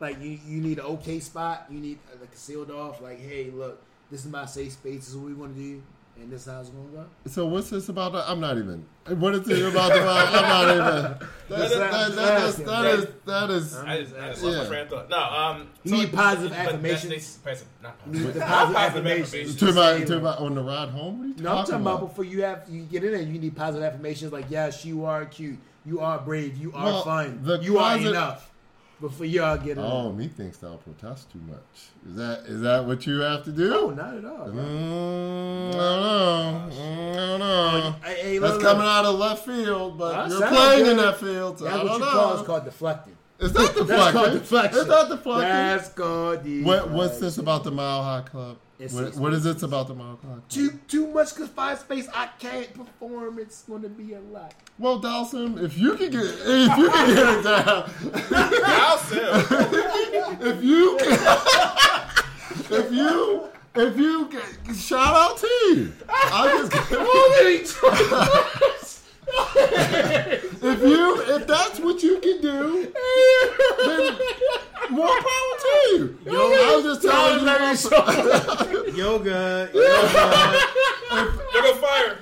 Like you, you need an okay spot. You need like sealed off. Like, hey, look, this is my safe space. This is what we want to do, and this is how it's gonna go. So what's this about? The, I'm not even. What is it about the? I'm not even. That, Just that, ask- that, is, just that ask is that is. I just, I just lost Yeah. my train of thought. No, um, You need positive but affirmations. that's- not You need positive. the Not positive positive affirmations. To about, Say, to like- about on the ride home. What are you No, I'm talking about about? before you have you get in there. You need positive affirmations like, yes, you are cute. You are brave. You are Well, fun. the You are enough. Before y'all get. Oh, me thinks I'll protest too much. Is that is that what you have to do? no, not at all. bro. Mm, I don't know. Mm, I don't know. Hey, hey, That's look, coming look. out of left field, but you're playing in that field, so That's what you call is called deflecting. It's not That's deflecting. called deflection. It's not deflecting. That's called deflection. What, what's this about the Mile High Club? It's What, what is this about the Mile High Club? Too too much confined space. I can't perform. It's going to be a lot. Well, Dawson, if you can get if you can get it down, I'll sell. if you can, if you if you can, shout out to you. I just if you if that's what you can do, then more power to you. Yo, I'm just telling you. Yoga, yoga, You're gonna fire.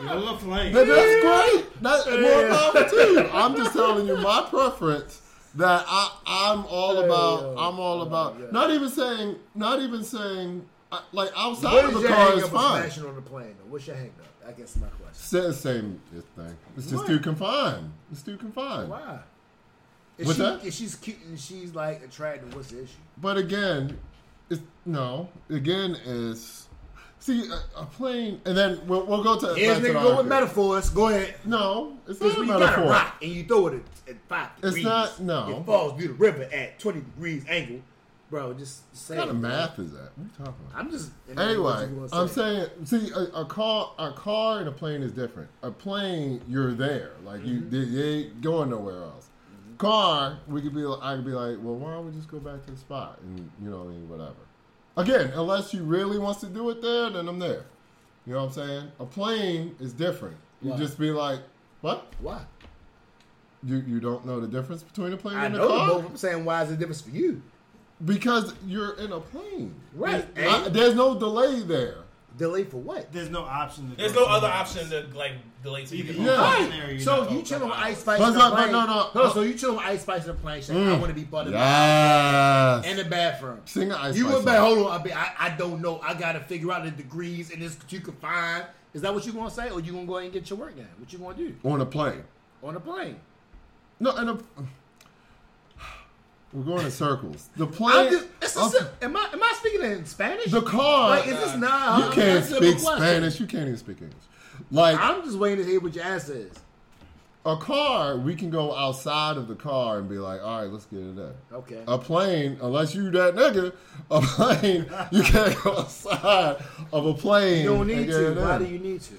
yoga flame. Then that's great. That's more power to you. I'm just telling you my preference. That I, I'm all about. I'm all about. Not even saying. Not even saying. uh, Like outside of the car is fine. smashing on the plane? What's your hang up? I guess my question. Same, same thing. It's just What? too confined. It's too confined. Why? If, What's she, that? if she's cute and she's like attractive, what's the issue? But again, it's no. Again, is see a, a plane, and then we'll, we'll go to. Here's nigga go with metaphors. Go ahead. No, it's not a when you got a metaphor. and you throw it at, at five It's not- no. It falls through the river at twenty degrees angle, bro. Just say. What kind of math is that? What are you talking about? I'm just. Anyway, I'm say. saying, see, a, a car, a car and a plane is different. A plane, you're there, like you, Mm-hmm. they ain't going nowhere else. Car, we could be, I could be like, well, why don't we just go back to the spot and you know, what I mean, whatever. Again, unless she really wants to do it there, then I'm there. You know what I'm saying? A plane is different. You Why? just be like, what? Why? You you don't know the difference between a plane I and a car both. I'm saying why is the difference for you? Because you're in a plane. Right. There's, I- there's no delay there. Delay for what? There's no option. To There's no other somewhere option to like delay to Either you. you Yeah. go in there or you're So you chilling with Ice Spice But in the no, but plane. no, no. So you chilling with Ice Spice in the plane saying, I mm. want to be part of Yes. in the bathroom. Sing an Ice you Spice went back, song. hold on, I, be, I, I don't know. I got to figure out the degrees and this you can find. Is that what you going to say? Or you going to go ahead and get your work done? What you going to do? on a plane. on a plane. No, and a, we're going in circles. The I'm plane, just, it's a, okay, am I am I speaking in Spanish? the car. like, is this not? you can't that's a simple speak. Spanish. You can't even speak English. Like I'm just waiting to hear what your ass is. a car, we can go outside of the car and be like, all right, let's get it in. Okay. A plane, unless you that nigga, a plane, you can't go outside of a plane. You don't need to. Why do you need to?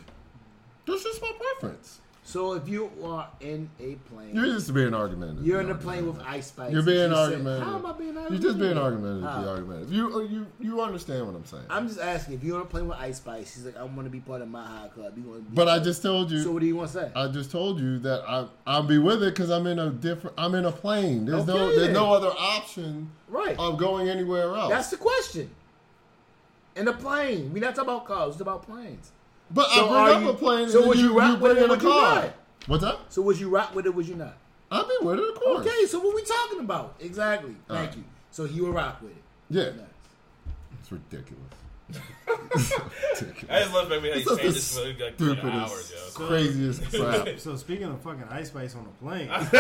That's just my preference. So if you are in a plane, You're just being argumentative. you're in a plane with Ice Spice. You're being you argumentative. How am I being argumentative? You're just being argumentative. Be argumentative. You uh, you you understand what I'm saying. I'm just asking if you're on a plane with Ice Spice. She's like, I want to be part of Mile High Club. You want? but I just told you. So what do you want to say? I just told you that I I'll be with it because I'm in a different. I'm in a plane. There's no there's no other option right. of going anywhere else. That's the question. In a plane, We're not talking about cars. It's about planes. But so I are bring you- up a plane. so and would you, you rock with it in a or car. not? What's that? So would you rock with it? Would you not? I'll be with it, of course. Okay. So what we talking about exactly? All Thank right. you. So he will rock with it. Yeah, Nice. it's ridiculous. It's ridiculous. I just love the way how you just say the this for like three stupidest, hours, yo. craziest crap. So speaking of fucking Ice Spice on a plane,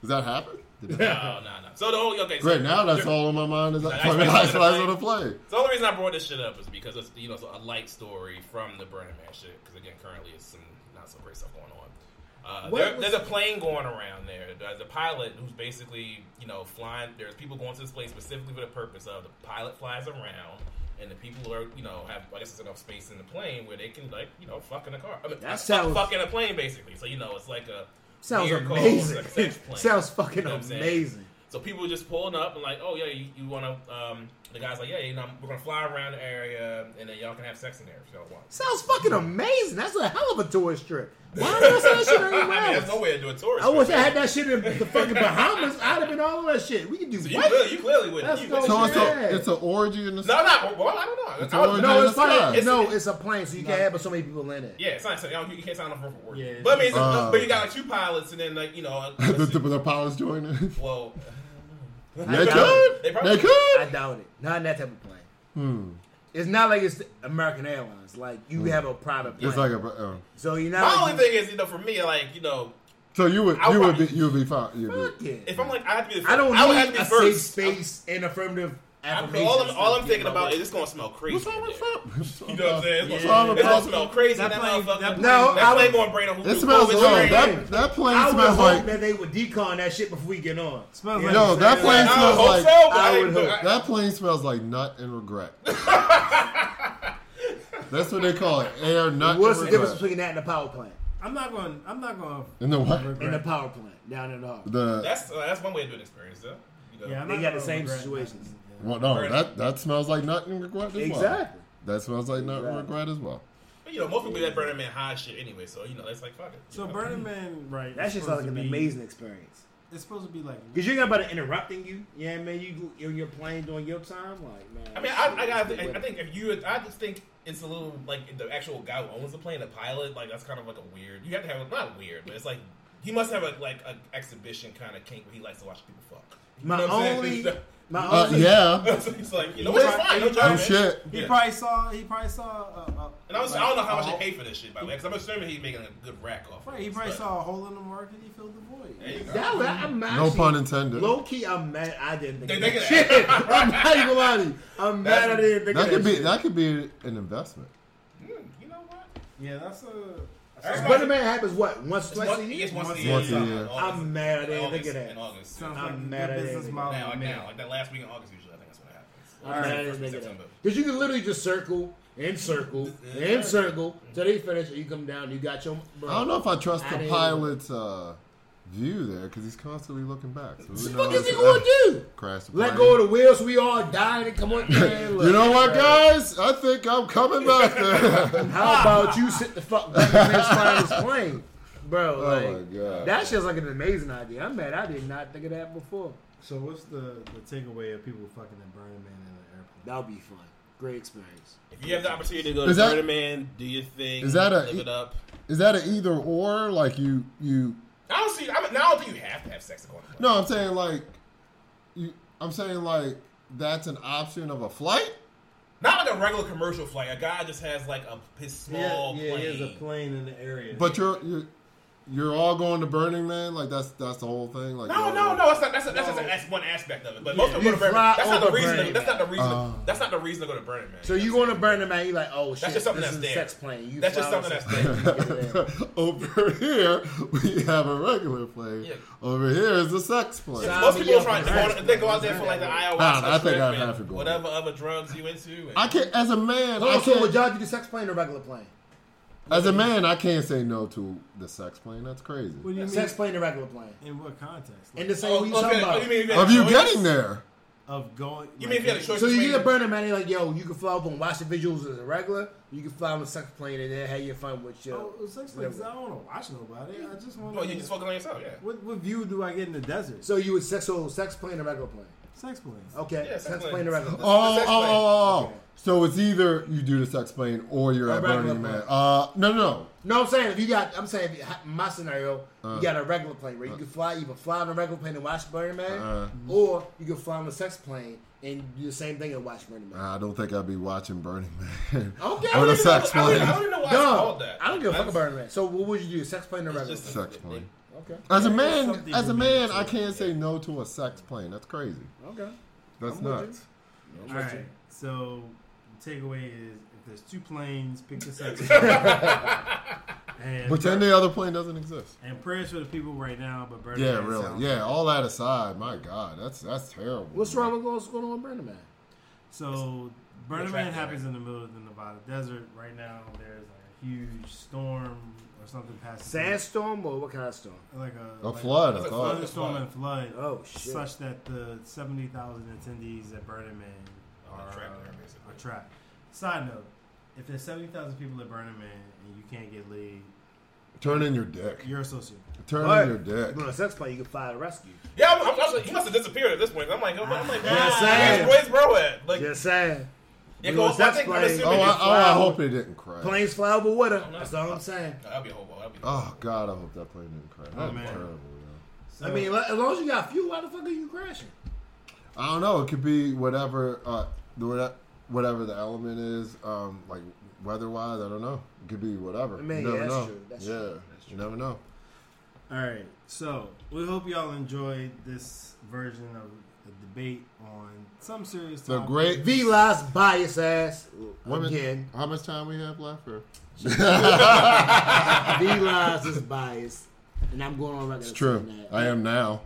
Does that happen? Did No, no, no. So the only okay. So Now that's all on my mind is Ice fucking Spice ice on the spice on the plane. plane. So the only reason I brought this shit up is because it's you know it's a light story from the Burning Man shit. Because again, currently it's some not so great stuff going on. Uh, there, there's a plane going around there. There's a pilot who's basically you know flying. There's people going to this plane specifically for the purpose of the pilot flies around. And the people are, you know, have I guess it's enough space in the plane where they can, like, you know, fuck in a car. I mean, That fuck- sounds- fuck in a plane, basically. So you know, it's like a Sounds amazing. like a sex plane. Sounds fucking You know what I'm saying? amazing. So people just pulling up and like, oh yeah, you, you want to? Um, the guy's like, yeah, you know, we're gonna fly around the area and then y'all can have sex in there if y'all want. Sounds fucking amazing. That's a hell of a tourist trip. Why don't I say that shit I mean, anywhere there's no way to do a tourist. I wish I had that shit in the fucking Bahamas. I'd have been all of that shit. We can do So you, what? clearly, you clearly would. Let's You go. would- So it's a it's an orgy in the no, no. Well, I don't know. It's I would- always- No, it's It's not. probably It's- no. It's a plane, so you can't have so many people in it. Yeah, it's not. You, you can't sign up for work. Yeah. But I mean, it's a- Uh, but you got like two pilots and then like you know. the, let's the, see. the pilots joining. well, They could. They They could. I doubt it. Not in that type of plane. Hmm. It's not like it's American Airlines. Like you have a private plane. It's like a. Uh, so you're my not. only like, thing is, you know, for me, like you know, so you would I you would probably- be you would be fine. You'd Fuck be, it. if I'm like, I have to be. The I don't I would have need to a be safe first. space and affirmative I'm, all I'm, all I'm thinking about is it's gonna smell crazy. What's wrong in with there. that? You know what I'm saying? It's Yeah. gonna, it's gonna Yeah. smell crazy. That That, plane- that That, No, I plane would- going brain on It smells. COVID No, that that plane I would smells hope like. that they would decon that shit before we get on. Smells like know, Yo, that plane I smells hope like. so, I I would hope. That plane smells like nut and regret. That's what they call it. Air nut regret. What's the difference between that and the power plant? I'm not going. I'm not going. And the what? And the power plant down in the harbor. The That's uh, that's one way to do an experience, though. You know? Yeah, I'm They got the same regret situations. Nothing. well, no, that that smells like nut and regret as well. Exactly. That smells like nut and Exactly. regret as well. But, you know, most people that Burning Man high shit anyway, so you know, that's like fuck it. So you know? Burning Man, right? That is shit sounds like an be- amazing experience. It's supposed to be like. Cause you ain't got about interrupting you. Yeah, man. You go- you're on your plane during your time, like man. I mean, I, I got. I, I think if you, I just think it's a little like the actual guy who owns the plane, the pilot. Like that's kind of like a weird. You have to have not weird, but it's like he must have a like an exhibition kind of kink where he likes to watch people fuck. You my know what I'm saying? only, It's- my Uh, only, yeah. So it's like you know, it's fine. No Oh shit. He Yeah. probably saw. He probably saw. Uh, uh, And I, was, like, I don't know how much a they hole- pay for this shit, by the way, because I'm assuming he's making a good rack off. of Right, he this, probably but- saw a hole in the market. He filled the void. There you go. that was, I'm No actually, pun intended. Low key, I'm mad. I didn't think They of think that of shit. I'm not even lying to you. I'm mad. I didn't think That of could that be shit. that could be an investment. Hmm, you know what? Yeah, that's a. That's Burning Man happens what once, It's twice a year. it's once a Once a year. In I'm mad I didn't in think of that. In August. Sounds I'm like mad good I business model. now, like now, like that last week in August, usually, I think that's when it happens. All right, I First didn't week think of of September. Because you can literally just circle and circle and circle till they finish. and You come down. You got your. Bro. I don't know if I trust I the pilot's uh, view there because he's constantly looking back. So who What the fuck is he gonna do? Crash the Let plane. go of the wheels. so we all die and come on. Man, look, You know what, bro. guys? I think I'm coming back there. How about you sit the fuck back and finish flying this plane, bro? Oh Like my God. that shit's like an amazing idea. I'm mad. I did not think of that before. So what's the the takeaway of people fucking in Burning Man in the airport? That'll be fun. Great experience. If you have the opportunity to go Is to that- Burning Man, do your thing. is that a- live it up? Is that an either or? Like you, you? I don't see. I, mean, I don't think you have to have sex to go on. a plane. No, I'm saying like, you. I'm saying like that's an option of a flight. Not like a regular commercial flight. A guy just has like a his small yeah, plane. he has a plane in the area. But you're, you're you're all going to Burning Man. Like that's that's the whole thing. Like No, no, no. That's not. That's, that's, just that's one aspect of it. But most people go to Burning Man. That's not the reason. Burning That's not the reason. Uh. that's not the reason to go to Burning Man. So you going to Burning Man? You like, oh shit, that's just something that's is there. sex plane. You That's just something that's sex there. plane. Get it in. Over here, we have a regular plane. Yeah. Over here is a sex plane. Sign Most people up trying for to go, they go out there for like the ayahuasca I think I'd have to go. whatever other drugs you into. I can't, as a man, I Oh, so would can't, y'all do the sex plane or regular plane? As a man, I can't say no to the sex plane. That's crazy. What do you mean? Sex plane or regular plane? In what context? In the same Oh, what you okay, talking oh, about? you mean you had Of you getting there, of going. You mean if you had a choice? So you get a Burning Man, they like, yo, you can fly up and watch the visuals as a regular. You can fly on a sex plane and then have your fun with your. Oh, sex places. I don't want to watch nobody. I just want. Well, you just focus on yourself. Yeah. What, what view do I get in the desert? So you would sex so sex plane or regular plane? Sex planes. Okay, Yeah, sex sex plane. plane or regular oh, oh, sex oh, plane. oh, oh. Okay. So it's either you do the sex plane or you're Or at regular Burning plane. Man. Uh, no, no, no. No, I'm saying if you got, I'm saying if you, my scenario, Uh. you got a regular plane where you can fly, you can fly on a regular plane and watch Burning Man, Uh. or you can fly on a sex plane and do the same thing and watch Burning Man. I don't think I'd be watching Burning Man. Okay. Or the sex I don't, plane. I don't even know why No, it's called that. I don't give a fuck about Burning Man. So what would you do, sex plane or it's regular? just- plane? Sex plane. Okay, As a man, as a man, I can't say no to a sex plane. That's crazy. okay. That's I'm nuts. All right. So the takeaway is if there's two planes, pick the sex. and Pretend the other plane doesn't exist. and prayers for the people right now, but Burning Yeah, Man really. sounds- Yeah, all that aside, my God, that's that's terrible. What's wrong with what's going on with Burning Man? So Burning Attractive, Man happens right? in the middle of the Nevada desert right now. There's like a huge storm or something passing. through. Sandstorm or what kind of storm? like a, A like flood, I a thought. thunderstorm and flood. Oh shit! such that the 70,000 attendees at Burning Man Are are, trapped there, basically. are trapped. Side note, if there's 70,000 people at Burning Man and you can't get laid, Turn in your dick. you're a sociopath. Turn But in your dick. on a sex plane, you can fly to rescue. Yeah, I'm, I'm, I'm, he must have disappeared at this point. I'm like, I'm, I'm like, Yeah, where's, saying. where's bro at? Like, Just saying. Yeah, you go, know, I sex think I'm Oh, you I, oh, I hope it didn't crash. Planes fly over with them. no. That's all I'm saying. That'd be a hobo. That'd be Oh God, I hope that plane didn't crash. That'd be man. terrible. So, I mean, as long as you got fuel, why the fuck are you crashing? I don't know. It could be whatever, uh, the whatever the element is, um, like weather-wise. I don't know. It could be whatever. I mean, you never yeah, that's know. true. That's yeah, true. you never know. all right. So we hope y'all enjoyed this version of the debate on some serious The topics. great V Lies bias ass Women, again. How much time we have left? Or? V Lies is biased, and I'm going on record. It's true. that. I am now.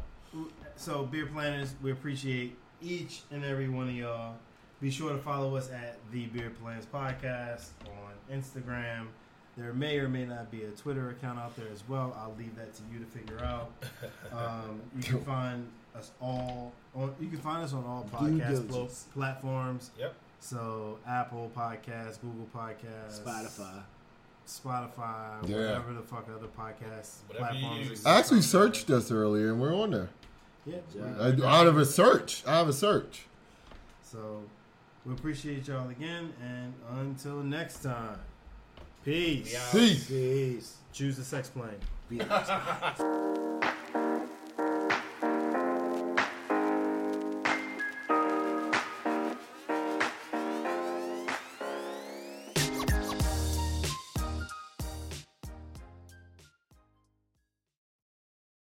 So, beer planners, we appreciate each and every one of y'all. Be sure to follow us at the Beer Plans Podcast on Instagram. There may or may not be a Twitter account out there as well. I'll leave that to you to figure out. Um, you can find us all. On, you can find us on all podcast plo- diligence. platforms. Yep. So Apple Podcasts, Google Podcasts, Spotify. Spotify, Yeah. whatever the fuck other podcast Whatever platforms. exist I actually searched us earlier, and we're on there. Yeah. Yeah. I, out of a search, I have a search. So we appreciate y'all again, and until next time, peace. Yeah. Peace. Peace. Choose the sex plane. V Lies.